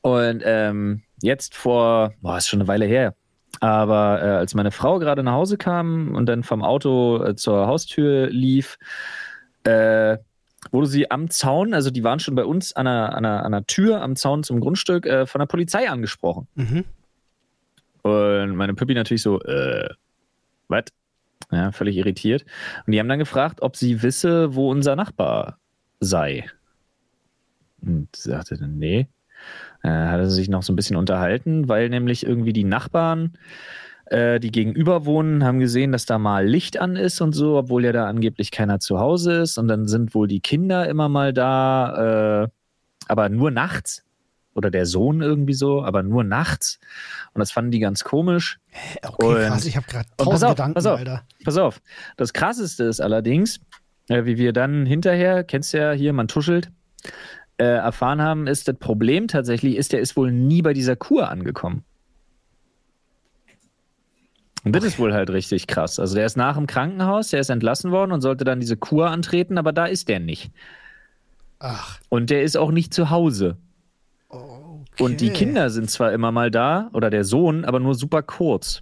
Speaker 3: und ähm, jetzt vor, boah, ist schon eine Weile her, aber äh, als meine Frau gerade nach Hause kam und dann vom Auto äh, zur Haustür lief, äh, wurde sie am Zaun, also die waren schon bei uns an einer, an einer, an einer Tür am Zaun zum Grundstück, äh, von der Polizei angesprochen. Mhm. Und meine Püppi natürlich so, äh, was? Ja, völlig irritiert. Und die haben dann gefragt, ob sie wisse, wo unser Nachbar sei. Und sie sagte dann, nee. Äh, hat er sich noch so ein bisschen unterhalten, weil nämlich irgendwie die Nachbarn äh, die gegenüber wohnen, haben gesehen, dass da mal Licht an ist und so, obwohl ja da angeblich keiner zu Hause ist. Und dann sind wohl die Kinder immer mal da, äh, aber nur nachts. Oder der Sohn irgendwie so, aber nur nachts. Und das fanden die ganz komisch.
Speaker 1: Okay, und, krass, ich habe gerade tausend Gedanken,
Speaker 3: pass auf, Alter. Pass auf. Das Krasseste ist allerdings, äh, wie wir dann hinterher, kennst du ja hier, man tuschelt, äh, erfahren haben, ist das Problem tatsächlich, ist, der ist wohl nie bei dieser Kur angekommen. Und das ist wohl halt richtig krass. Also der ist nach dem Krankenhaus, der ist entlassen worden und sollte dann diese Kur antreten, aber da ist der nicht. Ach. Und der ist auch nicht zu Hause. Okay. Und die Kinder sind zwar immer mal da, oder der Sohn, aber nur super kurz.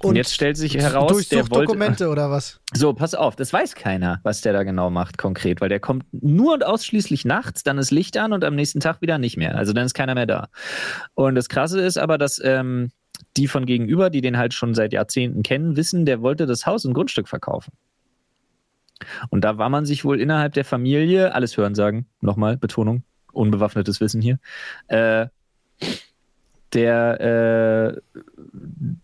Speaker 3: Und, und jetzt stellt sich heraus, der wollte.
Speaker 1: Dokumente oder was?
Speaker 3: So, pass auf, das weiß keiner, was der da genau macht konkret, weil der kommt nur und ausschließlich nachts, dann ist Licht an und am nächsten Tag wieder nicht mehr. Also dann ist keiner mehr da. Und das Krasse ist aber, dass ähm, die von gegenüber, die den halt schon seit Jahrzehnten kennen, wissen, der wollte das Haus und Grundstück verkaufen. Und da war man sich wohl innerhalb der Familie, alles hören sagen, nochmal, Betonung, unbewaffnetes Wissen hier, äh, der, äh,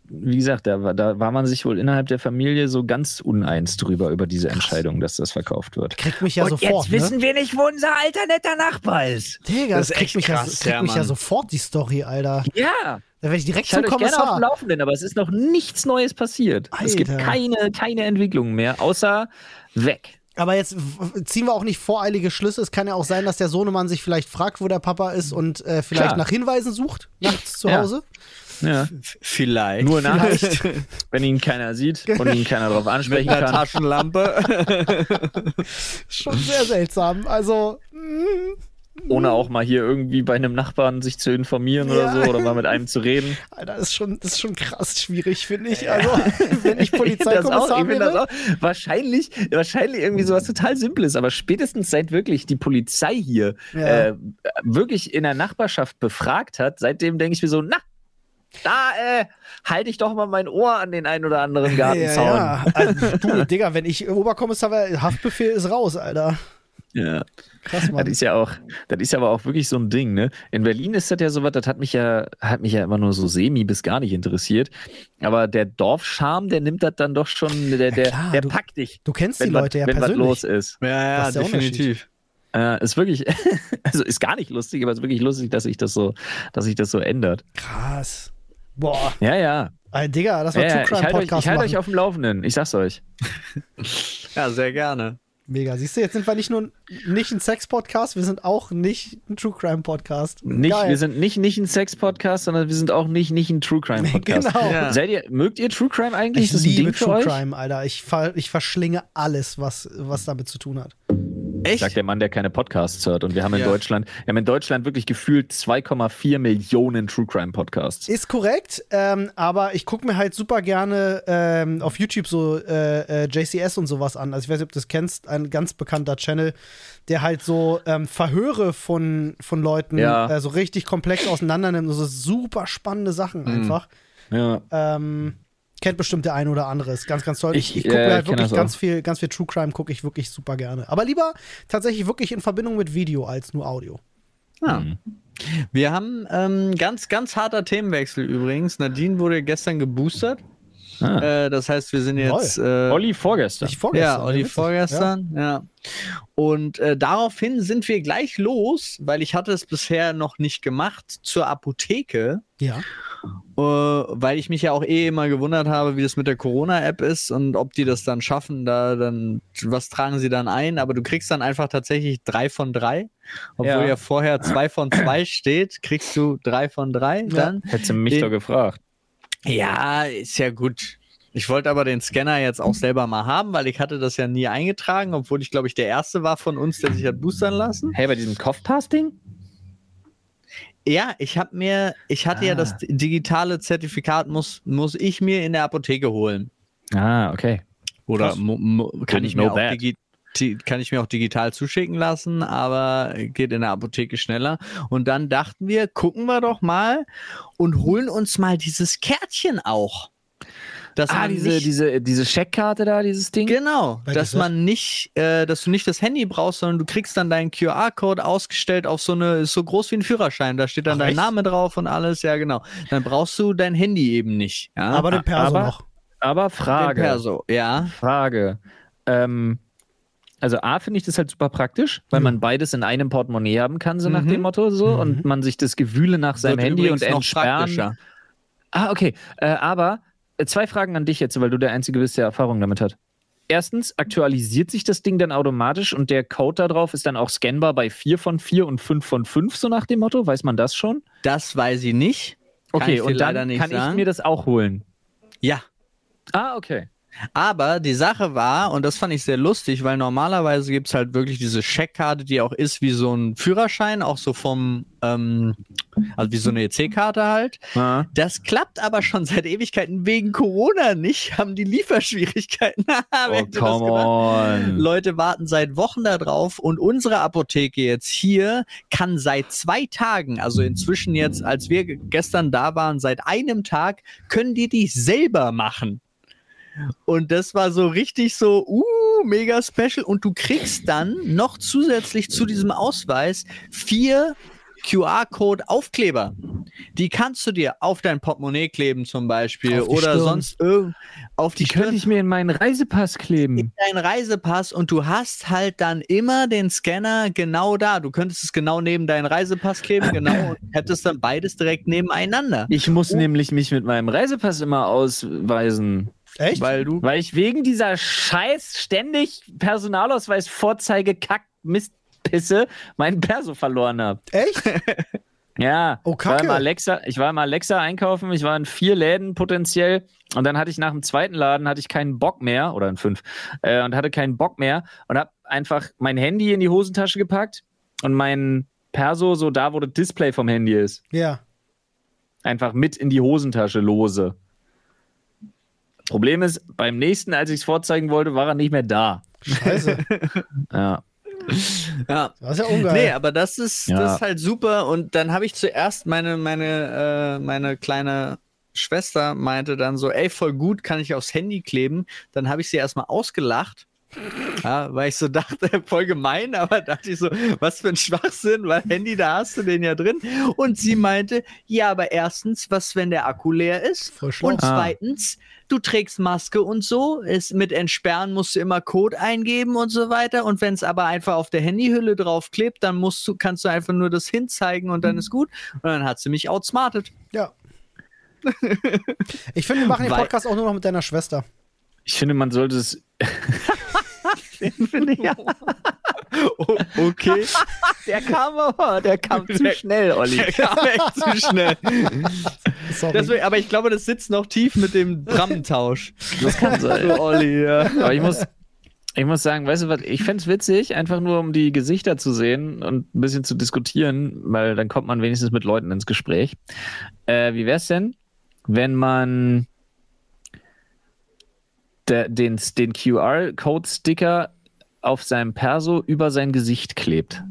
Speaker 3: wie gesagt, da, da war man sich wohl innerhalb der Familie so ganz uneins drüber, über diese Entscheidung, dass das verkauft wird.
Speaker 1: Kriegt mich ja
Speaker 2: Und
Speaker 1: sofort.
Speaker 2: jetzt wissen
Speaker 1: ne?
Speaker 2: wir nicht, wo unser alter netter Nachbar ist.
Speaker 1: Digga, das,
Speaker 2: Das
Speaker 1: kriegt, mich, ja,
Speaker 2: krass,
Speaker 1: kriegt
Speaker 2: ja,
Speaker 1: mich ja sofort, die Story, Alter.
Speaker 3: Ja,
Speaker 1: Da werde ich direkt
Speaker 3: ich
Speaker 1: zum
Speaker 3: euch gerne auf
Speaker 1: Kommissar.
Speaker 3: dem Laufenden, aber es ist noch nichts Neues passiert. Es gibt
Speaker 1: Alter.
Speaker 3: keine, keine Entwicklung mehr, außer weg.
Speaker 1: Aber jetzt ziehen wir auch nicht voreilige Schlüsse. Es kann ja auch sein, dass der Sohnemann sich vielleicht fragt, wo der Papa ist und äh, vielleicht
Speaker 3: Klar.
Speaker 1: nach Hinweisen sucht, nachts zu
Speaker 3: Ja.
Speaker 1: Hause.
Speaker 3: Ja.
Speaker 2: F- Vielleicht.
Speaker 3: Nur Nachricht, [LAUGHS] wenn ihn keiner sieht und ihn keiner darauf
Speaker 2: mit
Speaker 3: ansprechen
Speaker 2: einer
Speaker 3: kann.
Speaker 2: Taschenlampe. [LAUGHS] [LAUGHS]
Speaker 1: Schon sehr seltsam. Also, mm,
Speaker 3: ohne auch mal hier irgendwie bei einem Nachbarn sich zu informieren
Speaker 1: Ja.
Speaker 3: oder so oder mal mit einem zu reden. [LAUGHS]
Speaker 1: Alter, das ist schon, das ist schon krass schwierig, finde ich. Also, [LAUGHS] wenn ich Polizeikommissar
Speaker 3: ich find das
Speaker 1: wäre.
Speaker 3: auch. Wahrscheinlich, wahrscheinlich irgendwie sowas total Simples, aber spätestens seit wirklich die Polizei hier
Speaker 1: Ja.
Speaker 3: äh, wirklich in der Nachbarschaft befragt hat, seitdem denke ich mir so, na, da äh, halte ich doch mal mein Ohr an den ein oder anderen Gartenzaun.
Speaker 1: Ja, ja. Also, du, [LAUGHS] Digga, wenn ich Oberkommissar wäre, Haftbefehl ist raus, Alter.
Speaker 3: Ja.
Speaker 1: Krass,
Speaker 3: Das
Speaker 1: Mann.
Speaker 3: ist ja auch, das ist aber auch wirklich so ein Ding, ne? In Berlin ist das ja sowas, das hat mich ja, hat mich ja immer nur so semi bis gar nicht interessiert. Aber der Dorfscharme, der nimmt das dann doch schon, der, der,
Speaker 1: klar,
Speaker 3: der
Speaker 1: du-
Speaker 3: packt dich,
Speaker 1: Du kennst die
Speaker 3: wenn,
Speaker 1: Leute
Speaker 3: was,
Speaker 1: ja
Speaker 3: wenn was
Speaker 1: persönlich.
Speaker 3: los ist.
Speaker 2: ja, ja,
Speaker 1: Das ist
Speaker 2: definitiv.
Speaker 3: Äh, ist wirklich, [LAUGHS] also ist gar nicht lustig, aber ist wirklich lustig, dass sich das so, dass sich das so ändert.
Speaker 1: Krass. Boah,
Speaker 3: Ja, ja.
Speaker 1: Ey, Digga, das war
Speaker 3: ja, ja
Speaker 1: True
Speaker 3: ich
Speaker 1: Crime
Speaker 3: halte euch,
Speaker 1: Podcast
Speaker 3: ich halt
Speaker 1: machen.
Speaker 3: euch auf dem Laufenden. Ich sag's euch. [LAUGHS]
Speaker 2: Ja, sehr gerne.
Speaker 1: Mega. Siehst du, jetzt sind wir nicht nur nicht ein Sex-Podcast, wir sind auch nicht ein True Crime Podcast.
Speaker 3: Nicht,
Speaker 1: Geil.
Speaker 3: wir sind nicht, nicht ein Sex-Podcast, sondern wir sind auch nicht, nicht ein True Crime-Podcast. [LAUGHS]
Speaker 1: Genau.
Speaker 2: Ja.
Speaker 3: Seid ihr, mögt ihr True Crime eigentlich?
Speaker 1: Ich liebe True? Crime, Alter. Ich, ver ich verschlinge alles, was, was damit zu tun hat.
Speaker 2: Echt?
Speaker 3: Sagt der Mann, der keine Podcasts hört. Und wir haben in
Speaker 2: Ja.
Speaker 3: Deutschland, wir haben in Deutschland wirklich gefühlt 2,4 Millionen True Crime Podcasts.
Speaker 1: Ist korrekt, ähm, aber ich gucke mir halt super gerne ähm, auf YouTube so äh, äh, JCS und sowas an. Also ich weiß nicht, ob du das kennst, ein ganz bekannter Channel, der halt so ähm, Verhöre von, von Leuten
Speaker 3: Ja.
Speaker 1: äh, so richtig komplex auseinander nimmt. So super spannende Sachen einfach.
Speaker 3: Ja.
Speaker 1: Ähm, kennt bestimmt der eine oder andere. Ist ganz, ganz toll. Ich,
Speaker 3: Ich,
Speaker 1: gucke
Speaker 3: äh,
Speaker 1: halt wirklich ganz viel, ganz viel True Crime gucke ich wirklich super gerne. Aber lieber tatsächlich wirklich in Verbindung mit Video als nur Audio.
Speaker 2: Ja.
Speaker 3: Mhm.
Speaker 2: Wir haben ähm, ganz, ganz harter Themenwechsel übrigens. Nadine wurde gestern geboostert.
Speaker 3: Ah.
Speaker 2: Äh, das heißt, wir sind jetzt. Äh,
Speaker 3: Olli vorgestern.
Speaker 1: Ich vorgestern.
Speaker 2: ja, Olli vorgestern, ja. Und äh, daraufhin sind wir gleich los, weil ich hatte es bisher noch nicht gemacht, zur Apotheke,
Speaker 1: Ja.
Speaker 2: äh, weil ich mich ja auch eh immer gewundert habe, wie das mit der Corona-App ist und ob die das dann schaffen, da dann, was tragen sie dann ein, aber du kriegst dann einfach tatsächlich drei von drei, obwohl
Speaker 3: Ja.
Speaker 2: ja, vorher zwei von zwei steht, kriegst du drei von drei dann.
Speaker 3: Hättest du mich
Speaker 2: Den-
Speaker 3: doch gefragt.
Speaker 2: Ja, ist ja gut. Ich wollte aber den Scanner jetzt auch selber mal haben, weil ich hatte das ja nie eingetragen, obwohl ich glaube ich der erste war von uns, der sich hat boostern lassen.
Speaker 3: Hey, bei diesem Kopfpass-Ding?
Speaker 2: Ja, ich habe mir, ich hatte ja
Speaker 3: Ah.
Speaker 2: das digitale Zertifikat muss muss ich mir in der Apotheke holen.
Speaker 3: Ah, okay.
Speaker 2: Oder kann ich mir auch ti- kann ich mir auch digital zuschicken lassen, aber geht in der Apotheke schneller. Und dann dachten wir, gucken wir doch mal und holen uns mal dieses Kärtchen auch. Dass
Speaker 3: Ah, diese,
Speaker 2: nicht-
Speaker 3: diese, diese Scheckkarte da, dieses Ding?
Speaker 2: Genau,
Speaker 1: Welches
Speaker 2: dass
Speaker 1: das?
Speaker 2: man nicht, äh, dass du nicht das Handy brauchst, sondern du kriegst dann deinen QR-Code ausgestellt auf so eine, ist so groß wie ein Führerschein. Da steht dann
Speaker 1: Ach,
Speaker 2: dein
Speaker 1: echt?
Speaker 2: Name drauf und alles, ja genau. Dann brauchst du dein Handy eben nicht. Ja?
Speaker 1: Aber den Perso
Speaker 3: aber-
Speaker 1: noch.
Speaker 3: Aber
Speaker 2: Den
Speaker 3: Frage.
Speaker 2: Perso, ja.
Speaker 3: Frage. Ähm, also A finde ich das halt super praktisch, weil
Speaker 1: Ja.
Speaker 3: man beides in einem Portemonnaie haben kann, so nach
Speaker 2: Mhm.
Speaker 3: dem Motto so,
Speaker 1: Mhm.
Speaker 3: und man sich das Gewühle nach seinem
Speaker 2: Wird
Speaker 3: Handy und Entsperren. Ah, okay. Äh, aber äh, zwei Fragen an dich jetzt, weil du der Einzige bist, der Erfahrung damit hat. Erstens, aktualisiert sich das Ding dann automatisch und der Code da drauf ist dann auch scannbar bei 4 von 4 und 5 von 5, so nach dem Motto? Weiß man das schon?
Speaker 2: Das weiß ich nicht. Kann
Speaker 3: Okay,
Speaker 2: ich
Speaker 3: und dann
Speaker 2: nicht
Speaker 3: kann ich
Speaker 2: sagen.
Speaker 3: mir das auch holen.
Speaker 2: Ja.
Speaker 3: Ah, okay.
Speaker 2: Aber die Sache war, und das fand ich sehr lustig, weil normalerweise gibt es halt wirklich diese Scheckkarte, die auch ist wie so ein Führerschein, auch so vom, ähm, also wie so eine EC-Karte halt.
Speaker 3: Ah.
Speaker 2: Das klappt aber schon seit Ewigkeiten wegen Corona nicht, haben die Lieferschwierigkeiten. [LAUGHS]
Speaker 3: Oh, come on.
Speaker 2: Leute warten seit Wochen da drauf und unsere Apotheke jetzt hier kann seit zwei Tagen, also inzwischen jetzt, als wir ge- gestern da waren, seit einem Tag, können die die selber machen. Und das war so richtig so, uh, mega special. Und du kriegst dann noch zusätzlich zu diesem Ausweis vier QR-Code-Aufkleber. Die kannst du dir auf dein Portemonnaie kleben zum Beispiel oder Stirn. sonst irgend auf die,
Speaker 3: die könnte ich mir in meinen Reisepass kleben. In
Speaker 2: deinen Reisepass und du hast halt dann immer den Scanner genau da. Du könntest es genau neben deinen Reisepass kleben, genau, und [CLEARS THROAT] hättest dann beides direkt nebeneinander.
Speaker 3: Ich muss oh. nämlich mich mit meinem Reisepass immer ausweisen.
Speaker 1: Echt?
Speaker 3: Weil du. Weil ich wegen dieser Scheiß ständig Personalausweis Vorzeige Kack Mistpisse meinen Perso verloren habe.
Speaker 1: Echt? [LAUGHS]
Speaker 3: Ja, oh, Kacke. Ich war, im Alexa, ich war im Alexa einkaufen, ich war in vier Läden potenziell und dann hatte ich nach dem zweiten Laden hatte ich keinen Bock mehr oder in fünf äh, und hatte keinen Bock mehr und habe einfach mein Handy in die Hosentasche gepackt und mein Perso so da, wo das Display vom Handy ist.
Speaker 1: Ja.
Speaker 3: Einfach mit in die Hosentasche lose. Problem ist, beim nächsten, als ich es vorzeigen wollte, war er nicht mehr da.
Speaker 1: Scheiße. [LAUGHS]
Speaker 3: ja.
Speaker 2: Ja. Das ist ja ungeil. Nee, aber das ist, ja. das ist halt super. Und dann habe ich zuerst meine, meine, äh, meine kleine Schwester meinte dann so, ey, voll gut, kann ich aufs Handy kleben. Dann habe ich sie erstmal ausgelacht ja, weil ich so dachte, [LAUGHS] voll gemein, aber dachte ich so, was für ein Schwachsinn, weil Handy, da hast du den ja drin. Und sie meinte, ja, aber erstens, was, wenn der Akku leer ist? Und zweitens, du trägst Maske und so, ist mit Entsperren musst du immer Code eingeben und so weiter. Und wenn es aber einfach auf der Handyhülle draufklebt, dann musst du, kannst du einfach nur das hinzeigen und dann ist gut. Und dann hat sie mich outsmartet.
Speaker 1: Ja. ich finde, wir machen den Podcast auch nur noch mit deiner Schwester.
Speaker 3: Ich finde, man sollte es. [LAUGHS]
Speaker 2: Den finde ich [LAUGHS] ja. Oh, okay. [LAUGHS]
Speaker 3: Der kam aber, der kam zu schnell, Olli.
Speaker 2: Der kam echt zu schnell. [LAUGHS] Deswegen, aber ich glaube, das sitzt noch tief mit dem Drammentausch.
Speaker 3: Das kann sein. Olli, ja. Aber ich muss, ich muss sagen, weißt du was, ich fände es witzig, einfach nur um die Gesichter zu sehen und ein bisschen zu diskutieren, weil dann kommt man wenigstens mit Leuten ins Gespräch. Äh, wie wäre es denn, wenn man der, den, den QR-Code-Sticker auf seinem Perso über sein Gesicht klebt.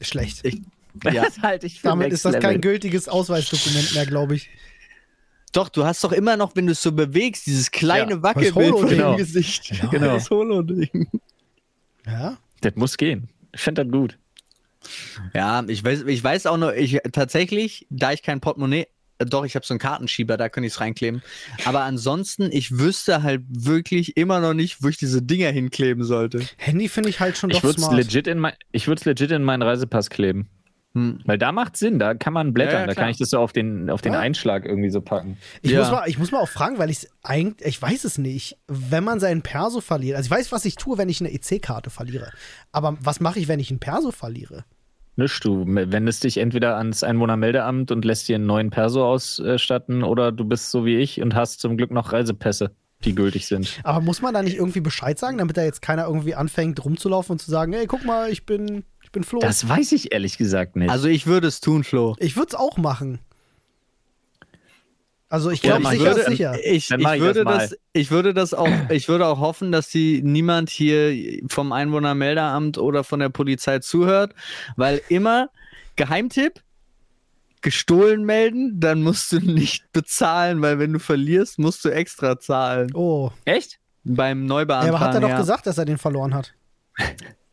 Speaker 1: Schlecht.
Speaker 3: Ich, [LAUGHS] ja. das halte ich
Speaker 1: für Damit ist das Level. kein gültiges Ausweisdokument mehr, glaube ich.
Speaker 2: Doch, du hast doch immer noch, wenn du es so bewegst, dieses kleine ja, Wackelbild vor
Speaker 3: genau.
Speaker 2: dem Gesicht.
Speaker 3: Genau. genau.
Speaker 2: Das Holo-Ding.
Speaker 1: Ja.
Speaker 3: Das muss gehen. Ich finde das gut.
Speaker 2: Ja, ich weiß, ich weiß auch noch, ich tatsächlich, da ich kein Portemonnaie doch, ich habe so einen Kartenschieber, da könnte ich es reinkleben. Aber ansonsten, ich wüsste halt wirklich immer noch nicht, wo ich diese Dinger hinkleben sollte.
Speaker 1: Handy finde ich halt schon
Speaker 3: ich
Speaker 1: doch smart.
Speaker 3: Legit in mein, ich würde es legit in meinen Reisepass kleben. Hm. Weil da macht Sinn, da kann man blättern, ja, ja, da kann ich das so auf den, auf den ja. Einschlag irgendwie so packen.
Speaker 1: Ich, muss mal, ich muss mal auch fragen, weil ich eigentlich, ich weiß es nicht, wenn man seinen Perso verliert. Also ich weiß, was ich tue, wenn ich eine EC-Karte verliere. Aber was mache ich, wenn ich einen Perso verliere?
Speaker 3: Nichts, du wendest dich entweder ans Einwohnermeldeamt und lässt dir einen neuen Perso ausstatten oder du bist so wie ich und hast zum Glück noch Reisepässe, die gültig sind.
Speaker 1: Aber muss man da nicht irgendwie Bescheid sagen, damit da jetzt keiner irgendwie anfängt rumzulaufen und zu sagen, ey, guck mal, ich bin, ich bin Flo?
Speaker 3: Das weiß ich ehrlich gesagt nicht.
Speaker 2: Also ich würde es tun, Flo.
Speaker 1: Ich würde es auch machen. Also ich glaube sicher
Speaker 2: würde,
Speaker 1: sicher.
Speaker 2: Ich, ich, ich würde das, das, ich würde das auch, [CLEARS THROAT] ich würde auch hoffen, dass die niemand hier vom Einwohnermeldeamt oder von der Polizei zuhört, weil immer Geheimtipp, gestohlen melden, dann musst du nicht bezahlen, weil wenn du verlierst, musst du extra zahlen.
Speaker 1: Oh.
Speaker 3: Echt?
Speaker 2: Beim Neubeantragen. Ja,
Speaker 1: aber hat er doch
Speaker 2: ja.
Speaker 1: gesagt, dass er den verloren hat? [LAUGHS]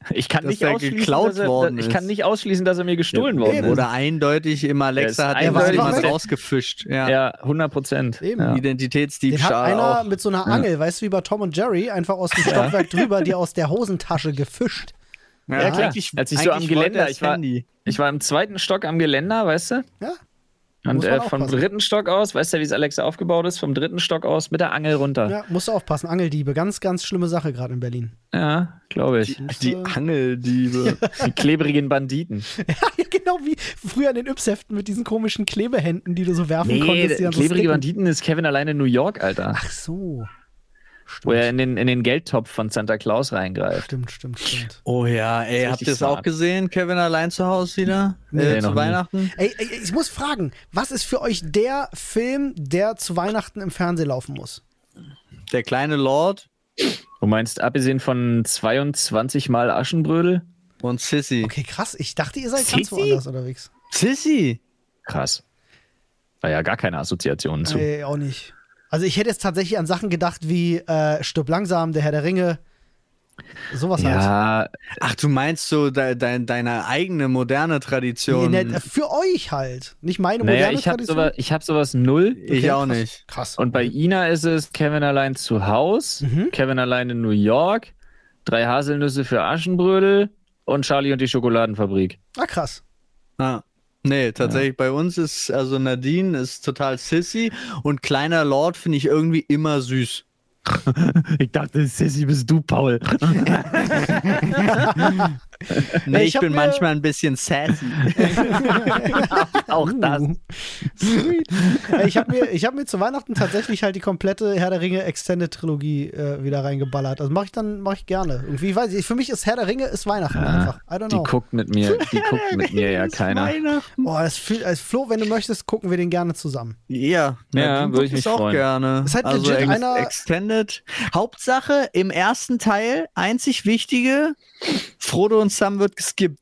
Speaker 3: Ich kann, nicht ausschließen, dass er, ich kann nicht ausschließen, dass er mir gestohlen ja, worden ist.
Speaker 2: Oder eindeutig im Alexa hat er was rausgefischt. Ja.
Speaker 3: ja, 100 Prozent.
Speaker 2: Ja. Identitätsdiebstahl. Den hat
Speaker 1: einer auch. mit so einer Angel, weißt du, wie bei Tom und Jerry, einfach aus dem Stockwerk drüber, die aus der Hosentasche gefischt.
Speaker 3: Ja, ja klar. Als ich so am Geländer, ich war, ich war im zweiten Stock am Geländer, weißt du?
Speaker 1: Ja.
Speaker 3: Und äh, vom dritten Stock aus, weißt du, wie es Alexa aufgebaut ist? Vom dritten Stock aus mit der Angel runter.
Speaker 1: Ja, musst du aufpassen. Angeldiebe, ganz, ganz schlimme Sache gerade in Berlin.
Speaker 3: Ja, glaube ich.
Speaker 2: Die, die Angeldiebe. [LAUGHS]
Speaker 3: die klebrigen Banditen. [LAUGHS]
Speaker 1: ja, genau wie früher in den Yps-Heften mit diesen komischen Klebehänden, die du so werfen nee, konntest.
Speaker 3: Klebrige so Banditen ist Kevin alleine in New York, Alter.
Speaker 1: Ach so.
Speaker 3: Stimmt. Wo er in den, in den Geldtopf von Santa Claus reingreift.
Speaker 1: Stimmt, stimmt, stimmt.
Speaker 2: Oh ja, ey, habt ihr das auch gesehen? Kevin allein zu Hause wieder? Nee, äh, zu Weihnachten?
Speaker 1: Ey, ey, ich muss fragen, was ist für euch der Film, der zu Weihnachten im Fernsehen laufen muss?
Speaker 2: Der kleine Lord.
Speaker 3: Du meinst, abgesehen von 22 Mal Aschenbrödel?
Speaker 2: Und Sissy.
Speaker 1: Okay, krass. Ich dachte, ihr seid Sissy? ganz woanders unterwegs.
Speaker 2: Sissy?
Speaker 3: Krass. War ja gar keine Assoziation zu.
Speaker 1: Nee, auch nicht. Also ich hätte jetzt tatsächlich an Sachen gedacht wie äh, Stirb langsam, der Herr der Ringe. Sowas
Speaker 2: ja. halt. Ach, du meinst so de, de, deine eigene moderne Tradition?
Speaker 1: Nee, nee, für euch halt. Nicht meine naja, moderne
Speaker 3: ich hab Tradition. Sowas, ich habe sowas null.
Speaker 2: Okay, ich auch nicht.
Speaker 3: Krass. Und bei Ina ist es Kevin allein zu Haus, mhm. Kevin allein in New York, drei Haselnüsse für Aschenbrödel und Charlie und die Schokoladenfabrik.
Speaker 1: Ah, krass.
Speaker 2: Ah. Nee, tatsächlich ja. bei uns ist, also Nadine ist total sissy und kleiner Lord finde ich irgendwie immer süß. [LAUGHS]
Speaker 3: ich dachte, Sissy bist du, Paul. [LAUGHS]
Speaker 2: nee, ich, ich bin manchmal ein bisschen sassy. [LAUGHS]
Speaker 3: Auch das.
Speaker 1: Sweet. Ich habe mir, hab mir zu Weihnachten tatsächlich halt die komplette Herr der Ringe Extended Trilogie äh, wieder reingeballert. Also mache ich dann mache ich gerne. Irgendwie weiß ich, für mich ist Herr der Ringe ist Weihnachten ja, einfach. I don't know.
Speaker 3: Die guckt mit mir, die guckt mit mir ja keiner.
Speaker 1: Boah, das fühlt, also Flo, wenn du möchtest, gucken wir den gerne zusammen.
Speaker 2: Ja,
Speaker 3: ja, würde ich mich auch freuen.
Speaker 2: gerne.
Speaker 1: Ist halt also legit einer
Speaker 2: Extended. Hauptsache im ersten Teil einzig wichtige Frodo und Sam wird geskippt.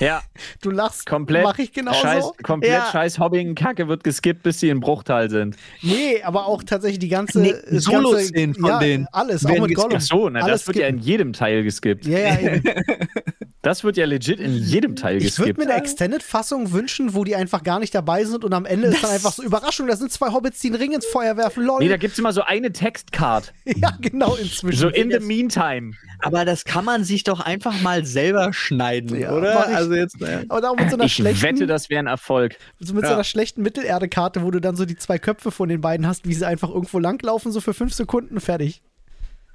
Speaker 3: Ja. [LAUGHS]
Speaker 1: Du lachst.
Speaker 3: Komplett.
Speaker 1: Mach ich genauso.
Speaker 3: Scheiß, komplett ja. scheiß Hobbing-Kacke wird geskippt, bis sie in Bruchteil sind.
Speaker 1: Nee, aber auch tatsächlich die ganze. Nee,
Speaker 2: Solo-Szenen von
Speaker 1: ja,
Speaker 2: denen.
Speaker 1: Alles, auch mit Gollum.
Speaker 3: Ach so, na, das wird ja in jedem Teil geskippt.
Speaker 1: Ja, ja, eben. [LAUGHS]
Speaker 3: Das wird ja legit in jedem Teil geskippt.
Speaker 1: Ich würde mir eine Extended-Fassung wünschen, wo die einfach gar nicht dabei sind und am Ende das ist dann einfach so Überraschung, da sind zwei Hobbits, die einen Ring ins Feuer werfen. Lol.
Speaker 3: Nee, da gibt es immer so eine Textcard. [LAUGHS]
Speaker 1: ja, genau, inzwischen.
Speaker 3: So in the meantime.
Speaker 2: Aber das kann man sich doch einfach mal selber schneiden, ja, oder?
Speaker 1: Also jetzt, naja. Aber auch mit so einer
Speaker 3: ich
Speaker 1: schlechten,
Speaker 3: wette, das wäre ein Erfolg.
Speaker 1: So mit ja. so einer schlechten Mittelerde-Karte, wo du dann so die zwei Köpfe von den beiden hast, wie sie einfach irgendwo langlaufen, so für fünf Sekunden fertig.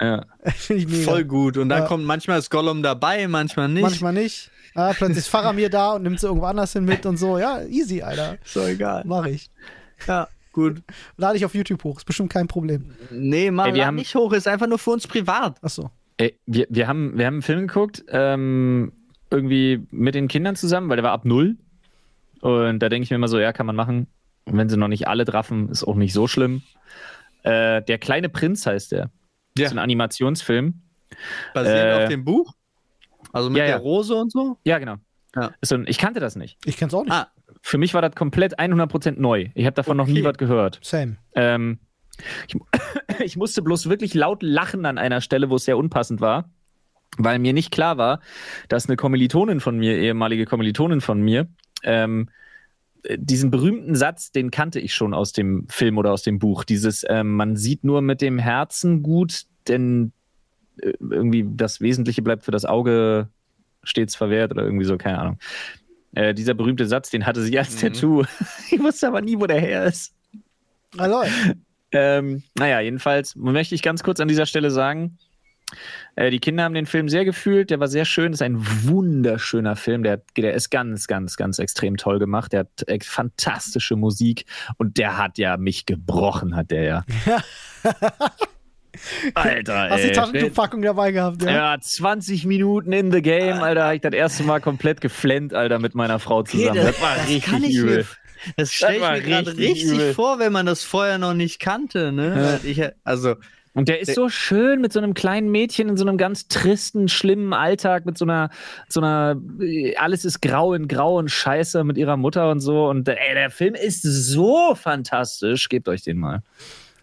Speaker 3: Ja. [LAUGHS]
Speaker 2: Finde ich mega. Voll gut. Und dann ja. kommt manchmal das Gollum dabei, manchmal nicht.
Speaker 1: Manchmal nicht. Ah, plötzlich ist Faramir da und nimmt sie irgendwo anders hin mit und so. Ja, easy, Alter.
Speaker 2: So egal.
Speaker 1: Mach ich.
Speaker 2: Ja, gut.
Speaker 1: Lade ich auf YouTube hoch. Ist bestimmt kein Problem.
Speaker 2: Nee, mach Ey, haben... nicht hoch. Ist einfach nur für uns privat.
Speaker 1: Achso.
Speaker 3: Ey, wir, wir, haben, wir haben einen Film geguckt, ähm, irgendwie mit den Kindern zusammen, weil der war ab null. Und da denke ich mir immer so, ja, kann man machen. Und wenn sie noch nicht alle draffen, ist auch nicht so schlimm. Äh, der kleine Prinz heißt der. Ja. Das ist ein Animationsfilm.
Speaker 2: Basiert äh, auf dem Buch? Also mit
Speaker 3: ja,
Speaker 2: der Rose und so?
Speaker 3: Ja, genau. Ja. So, ich kannte das nicht.
Speaker 1: Ich kenne es auch nicht. Ah,
Speaker 3: für mich war das komplett 100% neu. Ich habe davon okay. noch nie was gehört.
Speaker 1: Same.
Speaker 3: Ähm, ich, [COUGHS] ich, musste bloß wirklich laut lachen an einer Stelle, wo es sehr unpassend war, weil mir nicht klar war, dass eine Kommilitonin von mir, ehemalige Kommilitonin von mir, ähm, diesen berühmten Satz, den kannte ich schon aus dem Film oder aus dem Buch. Dieses, ähm, man sieht nur mit dem Herzen gut, denn äh, irgendwie das Wesentliche bleibt für das Auge stets verwehrt oder irgendwie so, keine Ahnung. Äh, dieser berühmte Satz, den hatte sie als mhm. Tattoo. [LAUGHS] ich wusste aber nie, wo der her ist.
Speaker 1: Hallo.
Speaker 3: ähm, naja, jedenfalls möchte ich ganz kurz an dieser Stelle sagen, äh, die Kinder haben den Film sehr gefühlt, der war sehr schön, ist ein wunderschöner Film, der, der ist ganz, ganz, ganz extrem toll gemacht, der hat äh, fantastische Musik und der hat ja mich gebrochen, hat der ja. [LAUGHS] Alter,
Speaker 1: Hast ey. die Taschentuchpackung dabei gehabt, ja?
Speaker 3: Ja, 20 Minuten in the game, Alter, habe ich das erste Mal komplett geflennt, Alter, mit meiner Frau zusammen. Okay, das,
Speaker 2: das, war das richtig übel. Mir, das stelle ich mir gerade richtig übel. vor, wenn man das vorher noch nicht kannte, ne? Ja. Ich, also.
Speaker 3: Und der ist der, so schön mit so einem kleinen Mädchen in so einem ganz tristen, schlimmen Alltag, mit so einer, so einer, alles ist grau in grau und scheiße mit ihrer Mutter und so. Und ey, der Film ist so fantastisch. Gebt euch den mal.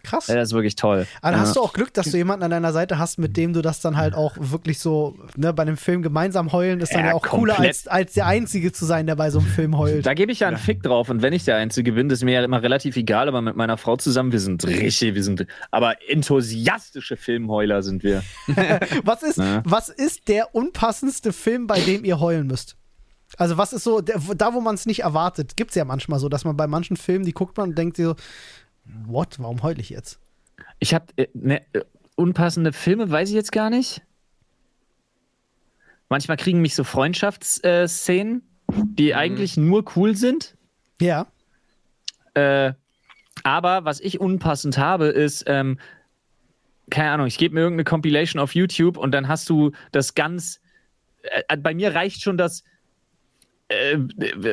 Speaker 1: Krass.
Speaker 3: Ja, das ist wirklich toll.
Speaker 1: Aber dann ja. hast du auch Glück, dass du jemanden an deiner Seite hast, mit dem du das dann halt auch wirklich so, ne, bei einem Film gemeinsam heulen, ist dann ja, ja auch komplett. cooler, als, als der Einzige zu sein, der bei so einem Film heult.
Speaker 3: Da gebe ich ja einen Fick drauf und wenn ich der Einzige bin, das ist mir ja immer relativ egal, aber mit meiner Frau zusammen, wir sind richtig, wir sind, aber enthusiastische Filmheuler sind wir. [LAUGHS] [LAUGHS]
Speaker 1: was, ist, was ist der unpassendste Film, bei dem ihr heulen müsst? Also was ist so, der, da wo man es nicht erwartet, gibt es ja manchmal so, dass man bei manchen Filmen, die guckt man und denkt so, What? Warum heul ich jetzt?
Speaker 3: Ich habe äh, ne, äh, unpassende Filme, weiß ich jetzt gar nicht. Manchmal kriegen mich so Freundschaftsszenen, die mhm. eigentlich nur cool sind.
Speaker 1: Ja.
Speaker 3: Äh, aber was ich unpassend habe, ist, ähm, keine Ahnung, ich gebe mir irgendeine Compilation auf YouTube und dann hast du das ganz. Äh, bei mir reicht schon das äh,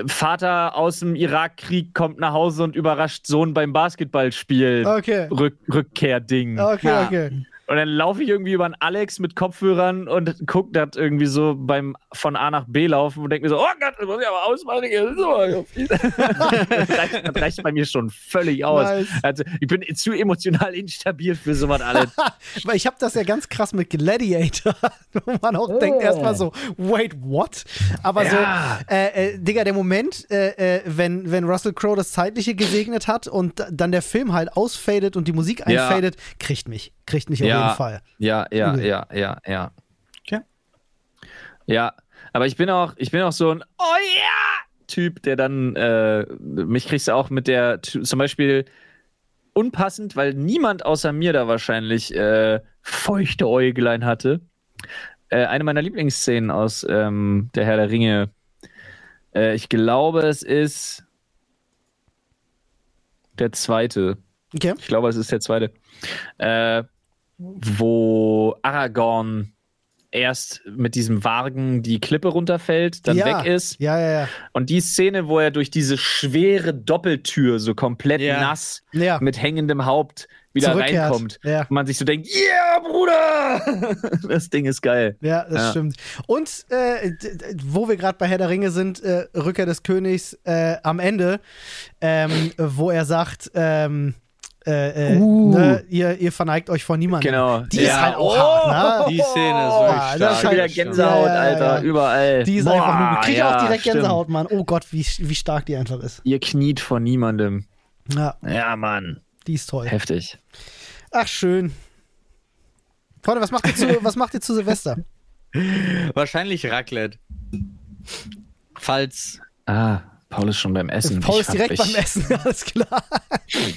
Speaker 3: Vater aus dem Irakkrieg kommt nach Hause und überrascht Sohn beim Basketballspiel.
Speaker 1: Okay.
Speaker 3: Rück Rückkehrding.
Speaker 1: Okay, ja. okay.
Speaker 3: Und dann laufe ich irgendwie über einen Alex mit Kopfhörern und gucke das irgendwie so beim von A nach B laufen und denke mir so, oh Gott, das muss ich aber ausmachen. [LAUGHS] das, reicht, das reicht bei mir schon völlig aus. Nice. Also, ich bin zu emotional instabil für sowas alles. [LAUGHS]
Speaker 1: Weil ich habe das ja ganz krass mit Gladiator, [LAUGHS] wo man auch oh. denkt erstmal so, wait, what? Aber ja. so, äh, äh, Digga, der Moment, äh, äh, wenn, wenn Russell Crowe das Zeitliche gesegnet hat und dann der Film halt ausfadet und die Musik einfadet, ja. kriegt mich. Kriegt mich auf ja. jeden Fall.
Speaker 3: Ja, ja, Übel. ja, ja, ja. Okay. Ja, aber ich bin auch, ich bin auch so ein Oh ja! Typ, der dann, äh, mich kriegst du auch mit der, zum Beispiel unpassend, weil niemand außer mir da wahrscheinlich äh, feuchte Äuglein hatte. Äh, eine meiner Lieblingsszenen aus ähm, Der Herr der Ringe. Äh, ich glaube, es ist der zweite. Okay. Ich glaube, es ist der zweite. Wo Aragorn erst mit diesem Wagen die Klippe runterfällt, dann ja. weg ist.
Speaker 1: Ja, ja, ja.
Speaker 3: Und die Szene, wo er durch diese schwere Doppeltür so komplett ja. nass ja. mit hängendem Haupt wieder reinkommt. Ja. Und man sich so denkt, yeah, Bruder! [LAUGHS] das Ding ist geil.
Speaker 1: Ja, das ja. stimmt. Und äh, wo wir gerade bei Herr der Ringe sind, äh, Rückkehr des Königs äh, am Ende, ähm, wo er sagt, ähm, äh, äh, uh. ne, ihr, ihr verneigt euch vor niemandem.
Speaker 3: Genau.
Speaker 1: Die ja. ist halt auch oh. hart,
Speaker 3: ne? Die Szene ist wirklich stark. Das ist halt wieder Gänsehaut, ja, Alter, überall.
Speaker 1: Die ist Boah, einfach nur, krieg ja, auch direkt stimmt. Gänsehaut, Mann. Oh Gott, wie, wie stark die einfach ist.
Speaker 3: Ihr kniet vor niemandem.
Speaker 1: Ja.
Speaker 3: Ja, Mann.
Speaker 1: Die ist toll.
Speaker 3: Heftig.
Speaker 1: Ach, schön. Freunde, was macht ihr zu, [LAUGHS] was macht ihr zu Silvester?
Speaker 2: Wahrscheinlich Raclette. Falls.
Speaker 3: Ah, Paul ist schon beim Essen.
Speaker 1: Paul ist direkt beim Essen, [LAUGHS] alles klar.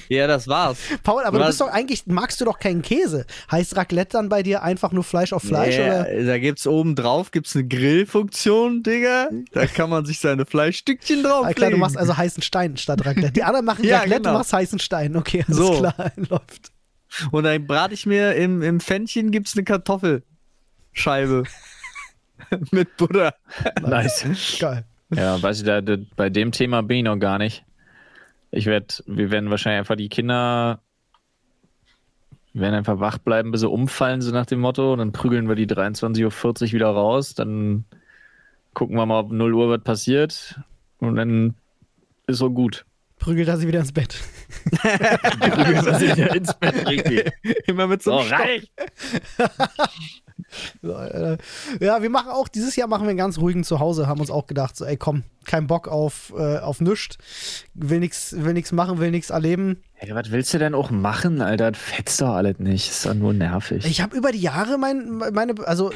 Speaker 2: Ja, das war's.
Speaker 1: Paul, aber du, du bist doch eigentlich, magst du doch keinen Käse. Heißt Raclette dann bei dir einfach nur Fleisch auf Fleisch? Nee, oder?
Speaker 2: Da gibt's oben drauf gibt's eine Grillfunktion, Digga. Da kann man sich seine Fleischstückchen drauf ah,
Speaker 1: Klar, du machst also heißen Stein statt Raclette. Die anderen machen [LAUGHS] ja, Raclette, genau. du machst heißen Stein. Okay, alles so. klar, [LAUGHS] läuft.
Speaker 2: Und dann brate ich mir im, im Pfännchen gibt's eine Kartoffelscheibe. Mit Butter.
Speaker 3: Nice. Geil. Ja, weiß ich, da, da, bei dem Thema bin ich noch gar nicht. Ich werde, wir werden wahrscheinlich einfach die Kinder, wir werden einfach wach bleiben, bis sie umfallen, so nach dem Motto. Und dann prügeln wir die 23.40 Uhr wieder raus. Dann gucken wir mal, ob 0 Uhr was passiert. Und dann ist so gut.
Speaker 1: Prügelt er sie wieder ins Bett. [LAUGHS]
Speaker 3: Prügelt er sie wieder ins Bett, richtig. [LAUGHS]
Speaker 1: Immer mit so einem oh, reicht. [LAUGHS] Ja, wir machen auch, dieses Jahr machen wir einen ganz ruhigen Zuhause, haben uns auch gedacht, so, ey, komm, kein Bock auf, äh, auf nichts, will nichts will nix machen, will nichts erleben.
Speaker 3: Hey, was willst du denn auch machen, Alter? Das fetzt doch alles nicht. Ist doch nur nervig.
Speaker 1: Ich habe über die Jahre mein, meine, also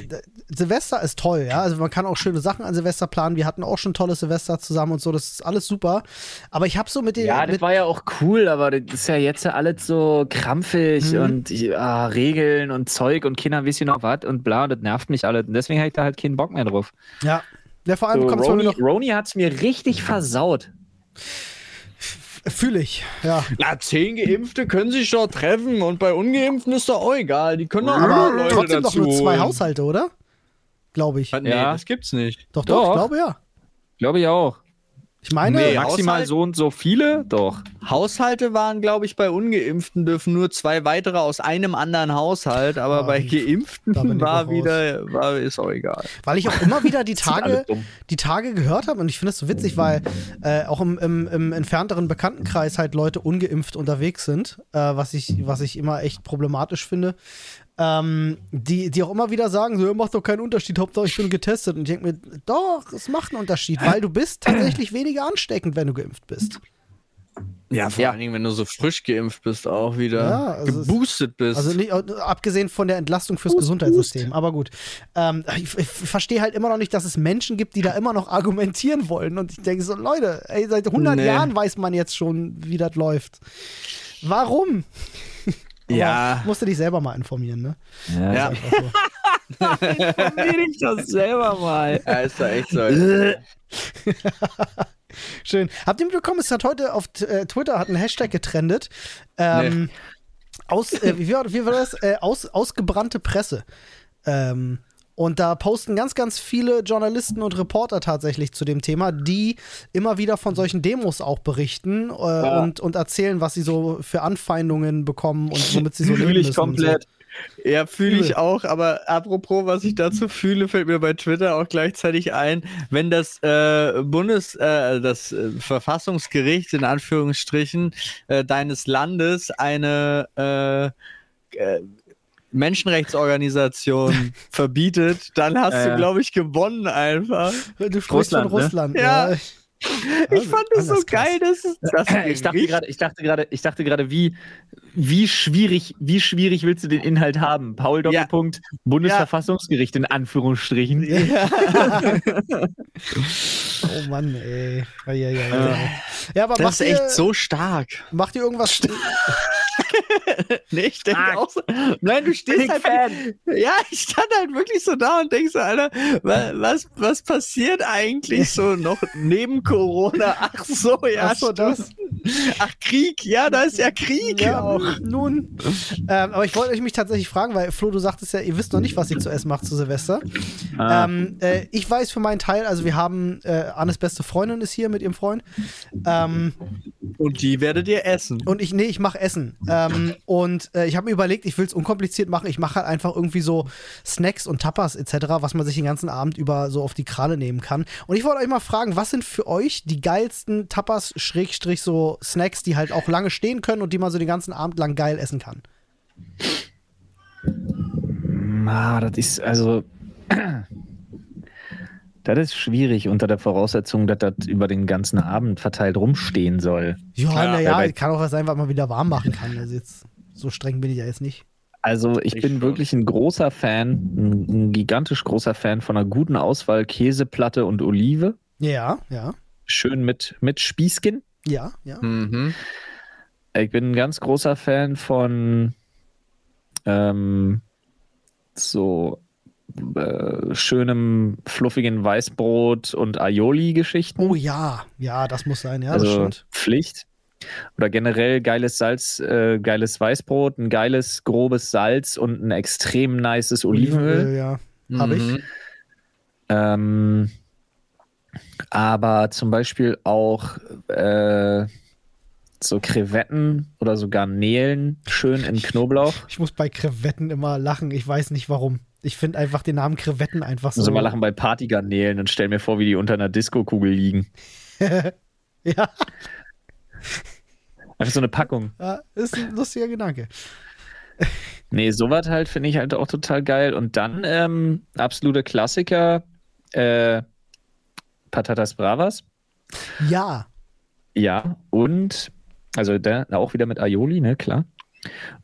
Speaker 1: Silvester ist toll, ja. Also man kann auch schöne Sachen an Silvester planen. Wir hatten auch schon tolle Silvester zusammen und so. Das ist alles super. Aber ich habe so mit den.
Speaker 3: Ja, das war ja auch cool, aber das ist ja jetzt alles so krampfig mhm. und ja, Regeln und Zeug und Kinder wissen noch was und bla. Und das nervt mich alles. Und deswegen habe ich da halt keinen Bock mehr drauf.
Speaker 1: Ja. Ja, vor allem
Speaker 3: so, Roni, noch Roni hat es mir richtig versaut.
Speaker 1: Fühle ich, ja.
Speaker 2: Na, zehn Geimpfte können sich doch treffen und bei Ungeimpften ist doch auch egal. Die können doch aber Leute
Speaker 1: trotzdem
Speaker 2: dazu
Speaker 1: doch nur zwei Haushalte, oder? Glaube ich.
Speaker 2: Nee, ja. das gibt's nicht.
Speaker 1: Doch, doch, doch. ich glaube ja.
Speaker 3: Glaube ich auch.
Speaker 1: Ich meine,
Speaker 3: nee, maximal Haushalt, so und so viele, doch.
Speaker 2: Haushalte waren, glaube ich, bei Ungeimpften dürfen nur zwei weitere aus einem anderen Haushalt, aber ja, bei Geimpften [LAUGHS] war wieder, war, ist auch egal.
Speaker 1: Weil ich auch immer wieder die [LAUGHS] Tage, die Tage gehört habe und ich finde es so witzig, weil äh, auch im, im, im, entfernteren Bekanntenkreis halt Leute ungeimpft unterwegs sind, äh, was, ich, was ich immer echt problematisch finde ähm, die, die auch immer wieder sagen, so, macht doch keinen Unterschied, Hauptsache ich bin getestet. Und ich denke mir, doch, es macht einen Unterschied, weil du bist tatsächlich weniger ansteckend, wenn du geimpft bist.
Speaker 2: Ja, vor ja. allen Dingen, wenn du so frisch geimpft bist, auch wieder ja, also geboostet ist, bist.
Speaker 1: Also nicht, abgesehen von der Entlastung fürs Boost, Gesundheitssystem. Boost. Aber gut. Ähm, ich, ich verstehe halt immer noch nicht, dass es Menschen gibt, die da immer noch argumentieren wollen. Und ich denke so, Leute, ey, seit 100 nee. Jahren weiß man jetzt schon, wie das läuft. Warum? [LAUGHS]
Speaker 2: ja.
Speaker 1: Musst du dich selber mal informieren, ne?
Speaker 3: Ja. ja. [LAUGHS] Informier dich doch selber mal.
Speaker 2: Ja, ist doch echt so. [LAUGHS]
Speaker 1: Schön. Habt ihr mitbekommen, es hat heute auf äh, Twitter hat ein Hashtag getrendet. Ähm, nee. aus, äh, wie, war, wie, war, das? Äh, aus, ausgebrannte Presse. Ähm, und da posten ganz, ganz viele Journalisten und Reporter tatsächlich zu dem Thema, die immer wieder von solchen Demos auch berichten äh, ja. und, und erzählen, was sie so für Anfeindungen bekommen und womit sie so leben müssen.
Speaker 3: komplett.
Speaker 2: Ja, fühle ich auch, aber apropos, was ich dazu fühle, fällt mir bei Twitter auch gleichzeitig ein, wenn das äh, Bundes, äh, das äh, Verfassungsgericht in Anführungsstrichen äh, deines Landes eine äh, äh, Menschenrechtsorganisation [LAUGHS] verbietet, dann hast du, glaube ich, gewonnen einfach.
Speaker 1: Du sprichst Russland, von Russland.
Speaker 2: Ne? Ja. ja. Ich fand das so geil, dass das
Speaker 3: ich dachte gerade, ich dachte gerade, ich dachte gerade, wie wie schwierig, wie schwierig willst du den Inhalt haben? Paul Doppelpunkt ja. Bundesverfassungsgericht in Anführungsstrichen. Ja. [LAUGHS] [LAUGHS]
Speaker 1: oh Mann, ey. Ja, ja,
Speaker 2: ja. ja aber das ist echt ihr, so stark.
Speaker 1: Macht ihr irgendwas? [LAUGHS] [LAUGHS]
Speaker 2: nee, ich denke auch so. Nein, du stehst Big halt. Fan. Ja, ich stand halt wirklich so da und denk so, Alter, was, was passiert eigentlich so noch neben Corona? [LAUGHS] Ach so, ja, Ach so, das. Ach, Krieg, ja, da ist ja Krieg.
Speaker 1: Ja, auch. Nun. ähm, aber ich wollte euch mich tatsächlich fragen, weil Flo, du sagtest ja, ihr wisst noch nicht, was ihr zu essen macht zu Silvester. Ah. Ähm, äh, ich weiß für meinen Teil, also wir haben, äh, Annes beste Freundin ist hier mit ihrem Freund. Ähm,
Speaker 2: und die werdet ihr essen.
Speaker 1: Und ich, nee, ich mache Essen. Ähm, und äh, ich habe mir überlegt, ich will es unkompliziert machen. Ich mache halt einfach irgendwie so Snacks und Tapas etc., was man sich den ganzen Abend über so auf die Kralle nehmen kann. Und ich wollte euch mal fragen, was sind für euch die geilsten Tapas, Schrägstrich so Snacks, die halt auch lange stehen können und die man so den ganzen Abend lang geil essen kann?
Speaker 3: Ah, das ist also. Das ist schwierig unter der Voraussetzung, dass das über den ganzen Abend verteilt rumstehen soll.
Speaker 1: Ja, naja, ja, kann auch was sein, was man wieder warm machen kann. Also jetzt, so streng bin ich ja jetzt nicht.
Speaker 3: Also ich, ich bin schon. wirklich ein großer Fan, ein, ein, gigantisch großer Fan von einer guten Auswahl Käseplatte und Olive.
Speaker 1: Ja, ja.
Speaker 3: Schön mit, mit Spießchen.
Speaker 1: Ja, ja. Mhm.
Speaker 3: Ich bin ein ganz großer Fan von ähm, so äh, schönem, fluffigen Weißbrot und Aioli-Geschichten.
Speaker 1: Oh ja, ja, das muss sein, ja,
Speaker 3: also das stimmt. Pflicht. Oder generell geiles Salz, äh, geiles Weißbrot, ein geiles, grobes Salz und ein extrem nices Olivenöl. Olivenöl
Speaker 1: ja, mhm. habe ich.
Speaker 3: Ähm, aber zum Beispiel auch äh, so Krevetten oder so Garnelen schön in Knoblauch.
Speaker 1: Ich muss bei Krevetten immer lachen, ich weiß nicht warum. Ich finde einfach den Namen Krevetten einfach so.
Speaker 3: Muss immer lachen bei Partygarnelen und stell mir vor, wie die unter einer Disco-Kugel liegen. [LAUGHS]
Speaker 1: ja.
Speaker 3: Einfach so eine Packung.
Speaker 1: Ja, ist ein lustiger Gedanke.
Speaker 3: nee, sowas halt finde ich halt auch total geil. Und dann ähm, absolute Klassiker, äh, Patatas Bravas.
Speaker 1: Ja.
Speaker 3: Ja, und also da auch wieder mit Aioli, ne, klar.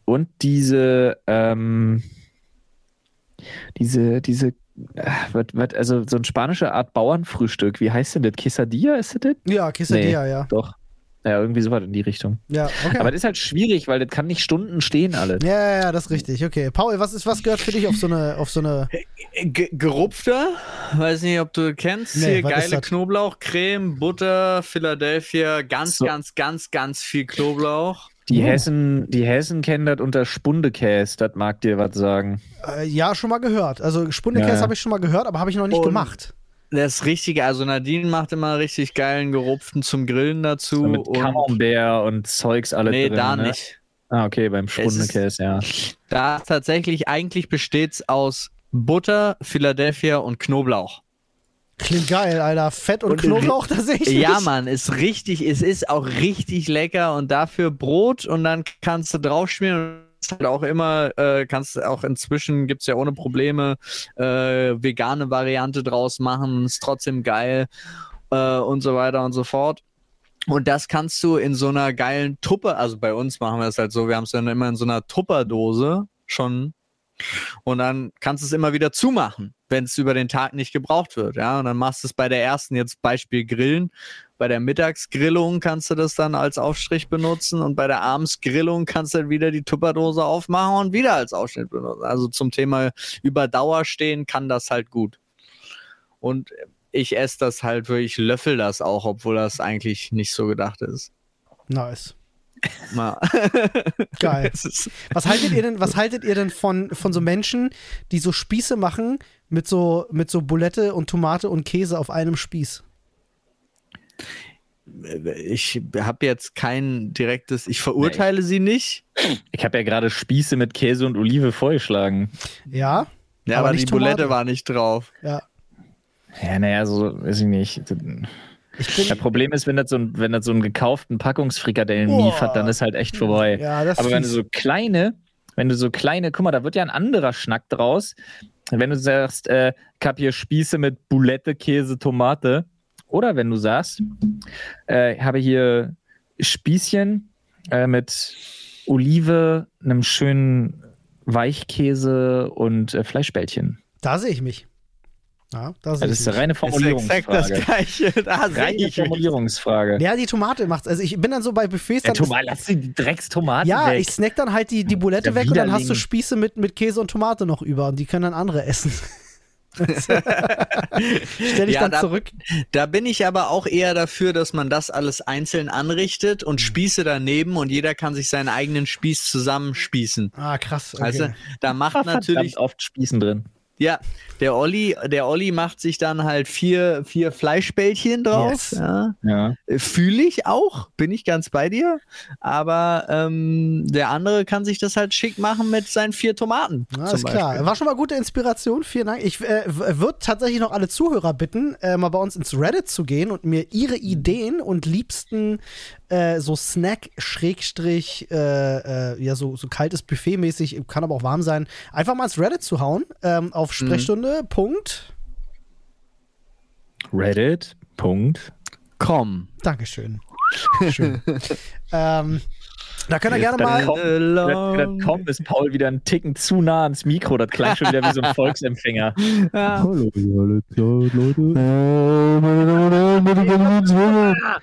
Speaker 3: Und diese, ähm, diese, diese, äh, also so ein spanische Art Bauernfrühstück. Wie heißt denn das? Quesadilla ist das?
Speaker 1: Ja, Quesadilla,
Speaker 3: nee,
Speaker 1: ja.
Speaker 3: Doch. Ja, irgendwie so was in die Richtung.
Speaker 1: Ja, okay.
Speaker 3: Aber das ist halt schwierig, weil das kann nicht Stunden stehen alles.
Speaker 1: Ja, ja, ja, das ist richtig. Okay. Paul, was ist, was gehört für dich auf so eine, auf so eine.
Speaker 2: G gerupfter? Weiß nicht, ob du kennst. Nee, Hier geile Knoblauchcreme, Butter, Philadelphia, ganz, so. ganz, ganz, ganz viel Knoblauch.
Speaker 3: Die oh. Hessen, die Hessen kennen das unter Spundekäse, das mag dir was sagen.
Speaker 1: Äh, ja, schon mal gehört. Also Spundekäse ja. habe ich schon mal gehört, aber habe ich noch nicht Und gemacht.
Speaker 2: Das Richtige, also Nadine macht immer richtig geilen gerupften zum Grillen dazu. So
Speaker 3: mit Camembert und Zeugs alle
Speaker 2: nee,
Speaker 3: drin.
Speaker 2: Nee, da ne? nicht.
Speaker 3: Ah, okay, beim Spundekäse, ja.
Speaker 2: Da tatsächlich, eigentlich besteht es aus Butter, Philadelphia und Knoblauch.
Speaker 1: Klingt geil, Alter. Fett und, und Knoblauch, das sehe ich
Speaker 2: Ja, Mann, ist richtig, es ist auch richtig lecker und dafür Brot und dann kannst du draufschmieren halt auch immer, äh, kannst auch inzwischen, gibt es ja ohne Probleme, äh, vegane Variante draus machen, ist trotzdem geil äh, und so weiter und so fort. Und das kannst du in so einer geilen Tuppe, also bei uns machen wir es halt so, wir haben es dann immer in so einer Tupperdose schon und dann kannst du es immer wieder zumachen, wenn es über den Tag nicht gebraucht wird. Ja, und dann machst du es bei der ersten, jetzt Beispiel Grillen. Bei der Mittagsgrillung kannst du das dann als Aufstrich benutzen und bei der Abendsgrillung kannst du dann wieder die Tupperdose aufmachen und wieder als Aufschnitt benutzen. Also zum Thema über Dauer stehen kann das halt gut. Und ich esse das halt wirklich, löffel das auch, obwohl das eigentlich nicht so gedacht ist.
Speaker 1: Nice. [LAUGHS] Geil. [LAUGHS] Was haltet ihr denn, was haltet ihr denn von, von so Menschen, die so Spieße machen mit so, mit so Bulette und Tomate und Käse auf einem Spieß?
Speaker 2: ich habe jetzt kein direktes, ich verurteile nee. sie nicht.
Speaker 3: Ich habe ja gerade Spieße mit Käse und Olive vorgeschlagen.
Speaker 1: Ja.
Speaker 2: Ja, aber, aber die Bulette war nicht drauf.
Speaker 1: Ja.
Speaker 3: Ja, naja, so weiß ich nicht. das Problem ist, wenn das so ein, wenn das so einen gekauften Packungsfrikadellen-Mief hat, dann ist halt echt vorbei. Ja, das Aber wenn du so kleine, wenn du so kleine, guck mal, da wird ja ein anderer Schnack draus. Wenn du sagst, äh, ich habe hier Spieße mit Boulette, Käse, Tomate. Oder wenn du sagst, äh, ich habe hier Spießchen äh, mit Olive, einem schönen Weichkäse und äh, Fleischbällchen.
Speaker 1: Da sehe ich mich.
Speaker 3: Ja, das, das ist eine reine Formulierungsfrage. Das ist exakt das Gleiche. [LAUGHS] Da reine Formulierungsfrage.
Speaker 1: Ja, die Tomate macht Also ich bin dann so bei Buffets.
Speaker 3: Ja, Tomate, lass die Dreckstomaten
Speaker 1: Ja,
Speaker 3: weg.
Speaker 1: ich snack dann halt die, die Bulette Der weg und dann hast du Spieße mit, mit Käse und Tomate noch über und die können dann andere essen. [LAUGHS] Stell dich ja, dann da, zurück.
Speaker 2: Da bin ich aber auch eher dafür, dass man das alles einzeln anrichtet und mhm. Spieße daneben und jeder kann sich seinen eigenen Spieß zusammenspießen.
Speaker 1: Ah, krass.
Speaker 2: Okay. Also, da macht natürlich
Speaker 3: oft Spießen drin.
Speaker 2: Ja, der Olli, der Olli macht sich dann halt vier, vier Fleischbällchen drauf. Yes. Ja. ja. Fühle ich auch, bin ich ganz bei dir. Aber ähm, der andere kann sich das halt schick machen mit seinen vier Tomaten.
Speaker 1: Ist klar. War schon mal gute Inspiration. Vielen Dank. Ich äh, würde tatsächlich noch alle Zuhörer bitten, äh, mal bei uns ins Reddit zu gehen und mir ihre Ideen und liebsten äh, so Snack Schrägstrich äh, äh, ja so, so kaltes Buffet mäßig kann aber auch warm sein einfach mal ins Reddit zu hauen ähm, auf mhm. Sprechstunde mhm. Punkt
Speaker 3: Reddit Punkt com
Speaker 1: Dankeschön Schön. [LAUGHS] ähm, da könnt ihr gerne mal.
Speaker 3: Com ist Paul wieder einen Ticken zu nah ans Mikro. Das klang schon wieder wie so ein [LAUGHS] Volksempfänger. Ja. Hallo,
Speaker 2: Leute.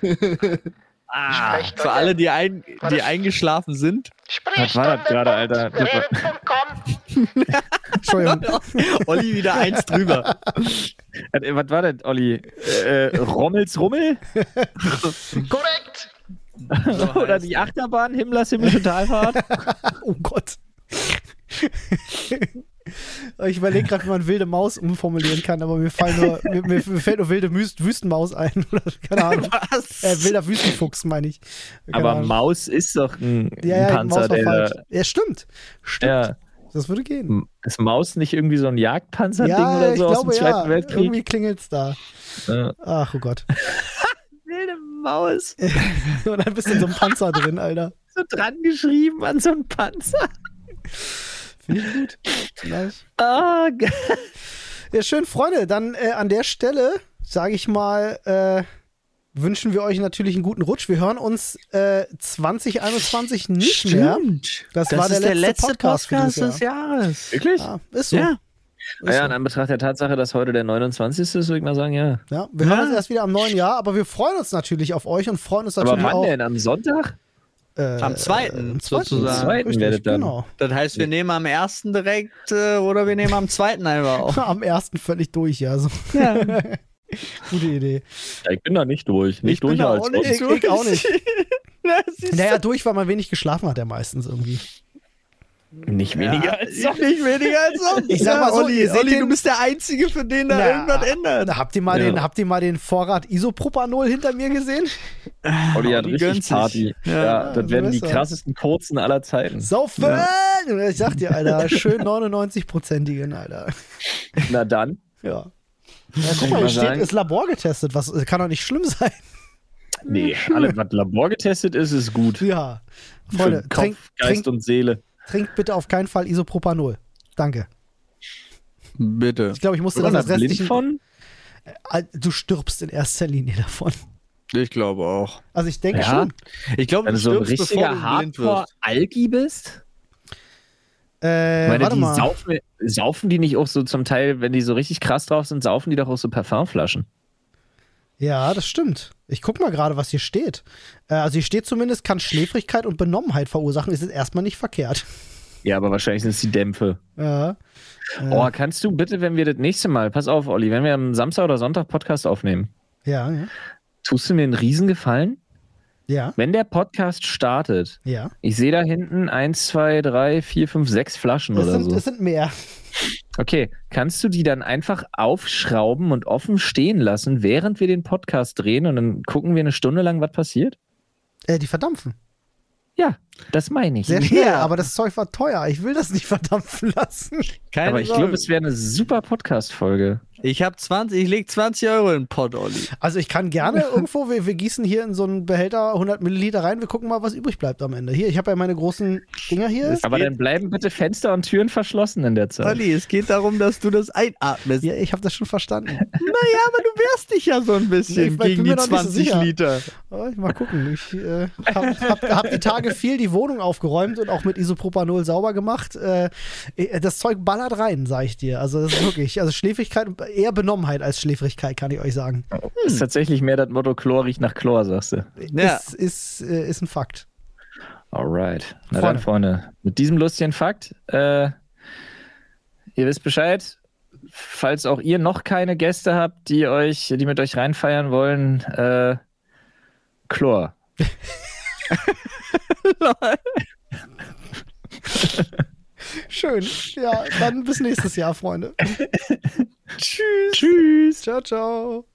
Speaker 2: [LAUGHS] Ah, für alle, die, ein, die eingeschlafen sind.
Speaker 3: Was war das gerade, Alter?
Speaker 2: Entschuldigung. [LAUGHS] Olli wieder eins drüber. [LAUGHS]
Speaker 3: Was war das, Olli? Äh, Rommels Rummel? [LAUGHS]
Speaker 1: Korrekt.
Speaker 3: So Oder die Achterbahn Himmlers himmlische Talfahrt?
Speaker 1: oh Gott. Ich überlege gerade, wie man wilde Maus umformulieren kann, aber mir, fallen nur, mir, mir, fällt nur wilde Wüstenmaus ein. [LAUGHS] keine Ahnung. Was? Äh, wilder Wüstenfuchs, meine ich.
Speaker 3: Keine aber Ahnung. Maus ist doch ein, ja, ja, Panzer,
Speaker 1: der. Falsch. Ja, stimmt. Stimmt. Ja. Das würde gehen.
Speaker 3: Ist Maus nicht irgendwie so ein Jagdpanzer-Ding
Speaker 1: ja,
Speaker 3: oder
Speaker 1: so aus glaube, dem Zweiten ja. Weltkrieg? Irgendwie klingelt es da. Ja. Ach, oh Gott. [LAUGHS]
Speaker 2: Wilde Maus. [LAUGHS]
Speaker 1: Und dann bist du in so einem Panzer drin, Alter.
Speaker 2: So dran geschrieben an so einem Panzer.
Speaker 1: Finde ich gut. Nice. Ah, [LAUGHS] ja, schön, Freunde. Dann äh, an der Stelle, sage ich mal, äh, wünschen wir euch natürlich einen guten Rutsch. Wir hören uns äh, 2021 nicht Stimmt. mehr. Das, das war der letzte, der letzte, Podcast, Podcast des Jahres.
Speaker 3: Wirklich?
Speaker 1: Ja, ist so.
Speaker 3: Ja. Ah ja, in Anbetracht der Tatsache, dass heute der 29. ist, würde ich mal sagen, ja.
Speaker 1: Ja, wir hören uns erst wieder am neuen Jahr, aber wir freuen uns natürlich auf euch und freuen uns natürlich
Speaker 3: aber wann
Speaker 1: auch.
Speaker 3: denn? Am Sonntag?
Speaker 2: Äh, am zweiten, sozusagen.
Speaker 3: Am zweiten Richtig, werdet dann.
Speaker 2: Genau. Das heißt, wir nehmen am ersten direkt äh, oder wir nehmen am zweiten einfach [LAUGHS] auf.
Speaker 1: am ersten völlig durch, ja. So. ja. [LAUGHS] Gute Idee.
Speaker 3: Ja, ich bin da nicht durch. Nicht ich durch als
Speaker 1: auch nicht, ich, ich auch nicht. [LAUGHS] naja, durch, weil man wenig geschlafen hat, ja meistens irgendwie.
Speaker 3: Nicht weniger ja, als sonst.
Speaker 2: Nicht weniger als [LAUGHS] sonst.
Speaker 1: Ich sag mal so,
Speaker 2: Olli, Olli du bist der Einzige, für den da na, irgendwas ändert.
Speaker 1: Habt ihr, mal ja. den, habt ihr mal den Vorrat Isopropanol hinter mir gesehen? [LAUGHS]
Speaker 3: Olli hat Olli richtig Party. Ja, ja das werden die krassesten kurzen aller Zeiten.
Speaker 1: Saufen! Ja. Ich sag dir, Alter, [LAUGHS] schön 99-prozentigen, Alter.
Speaker 3: Na dann.
Speaker 1: Ja. Ja, guck mal, hier steht, ist Labor getestet. Was kann doch nicht schlimm sein.
Speaker 3: Nee, alles, was Labor getestet ist, ist gut.
Speaker 1: Ja. Freunde,
Speaker 3: Kopf, trink, Geist trink, und Seele.
Speaker 1: Trinkt bitte auf keinen Fall Isopropanol. Danke.
Speaker 2: Bitte.
Speaker 1: Ich glaube, ich musste das als restlichen... Von? Äh, du stirbst in erster Linie davon.
Speaker 2: Ich glaube auch.
Speaker 1: Also ich denke ja. schon.
Speaker 3: Ich glaube, wenn du so ein richtiger Hardcore-Algi bist.
Speaker 1: Äh, meine,
Speaker 3: die mal. Saufen, saufen die nicht auch so zum Teil, wenn die so richtig krass drauf sind, saufen die doch auch so Parfumflaschen.
Speaker 1: Ja, das stimmt. Ich guck mal gerade, was hier steht. Äh, also hier steht zumindest, kann Schläfrigkeit und Benommenheit verursachen. Ist jetzt erstmal nicht verkehrt.
Speaker 3: Ja, aber wahrscheinlich sind es die Dämpfe.
Speaker 1: Ja.
Speaker 3: Oh, kannst du bitte, wenn wir das nächste Mal, pass auf, Olli, wenn wir am Samstag oder Sonntag Podcast aufnehmen.
Speaker 1: Ja, ja.
Speaker 3: Tust du mir einen Riesengefallen?
Speaker 1: Ja.
Speaker 3: Wenn der Podcast startet,
Speaker 1: ja.
Speaker 3: ich sehe da hinten eins, zwei, drei, vier, fünf, sechs Flaschen
Speaker 1: es
Speaker 3: oder
Speaker 1: sind,
Speaker 3: so.
Speaker 1: Es sind mehr.
Speaker 3: Okay, kannst du die dann einfach aufschrauben und offen stehen lassen, während wir den Podcast drehen und dann gucken wir eine Stunde lang, was passiert?
Speaker 1: Äh, die verdampfen.
Speaker 3: Ja, das meine ich.
Speaker 1: Sehr schnell, ja. aber das Zeug war teuer. Ich will das nicht verdampfen lassen.
Speaker 3: Keine aber ich glaube, es wäre eine super Podcast-Folge.
Speaker 2: Ich habe 20, ich lege 20 Euro in den Pott, Olli.
Speaker 1: Also ich kann gerne [LAUGHS] irgendwo, wir, wir, gießen hier in so einen Behälter 100 Milliliter rein, wir gucken mal, was übrig bleibt am Ende. Hier, ich habe ja meine großen Dinger hier.
Speaker 3: aber dann bleiben bitte Fenster und Türen verschlossen in der Zeit.
Speaker 2: Olli, es geht darum, dass du das einatmest.
Speaker 1: Ja, ich habe das schon verstanden. [LAUGHS]
Speaker 2: naja, aber du wehrst dich ja so ein bisschen nee, gegen die 20 so Liter.
Speaker 1: mal gucken. Ich äh, habe hab, hab die Tage viel die Wohnung aufgeräumt und auch mit Isopropanol sauber gemacht. Äh, das Zeug ballert rein, sag ich dir. Also das ist wirklich, also Schläfrigkeit, eher Benommenheit als Schläfrigkeit, kann ich euch sagen.
Speaker 3: Hm. Ist tatsächlich mehr das Motto, Chlor riecht nach Chlor, sagst du.
Speaker 1: Ja. Ist, ist, äh, ist ein Fakt.
Speaker 3: Alright. Na Freunde. dann, Freunde, mit diesem lustigen Fakt, äh, ihr wisst Bescheid, falls auch ihr noch keine Gäste habt, die euch, die mit euch reinfeiern wollen, äh, Chlor. [LAUGHS] [LAUGHS] [LAUGHS]
Speaker 1: Schön. Ja, dann bis nächstes Jahr, Freunde. [LAUGHS] [LAUGHS]
Speaker 2: Tschüss.
Speaker 1: Tschüss. Ciao, ciao.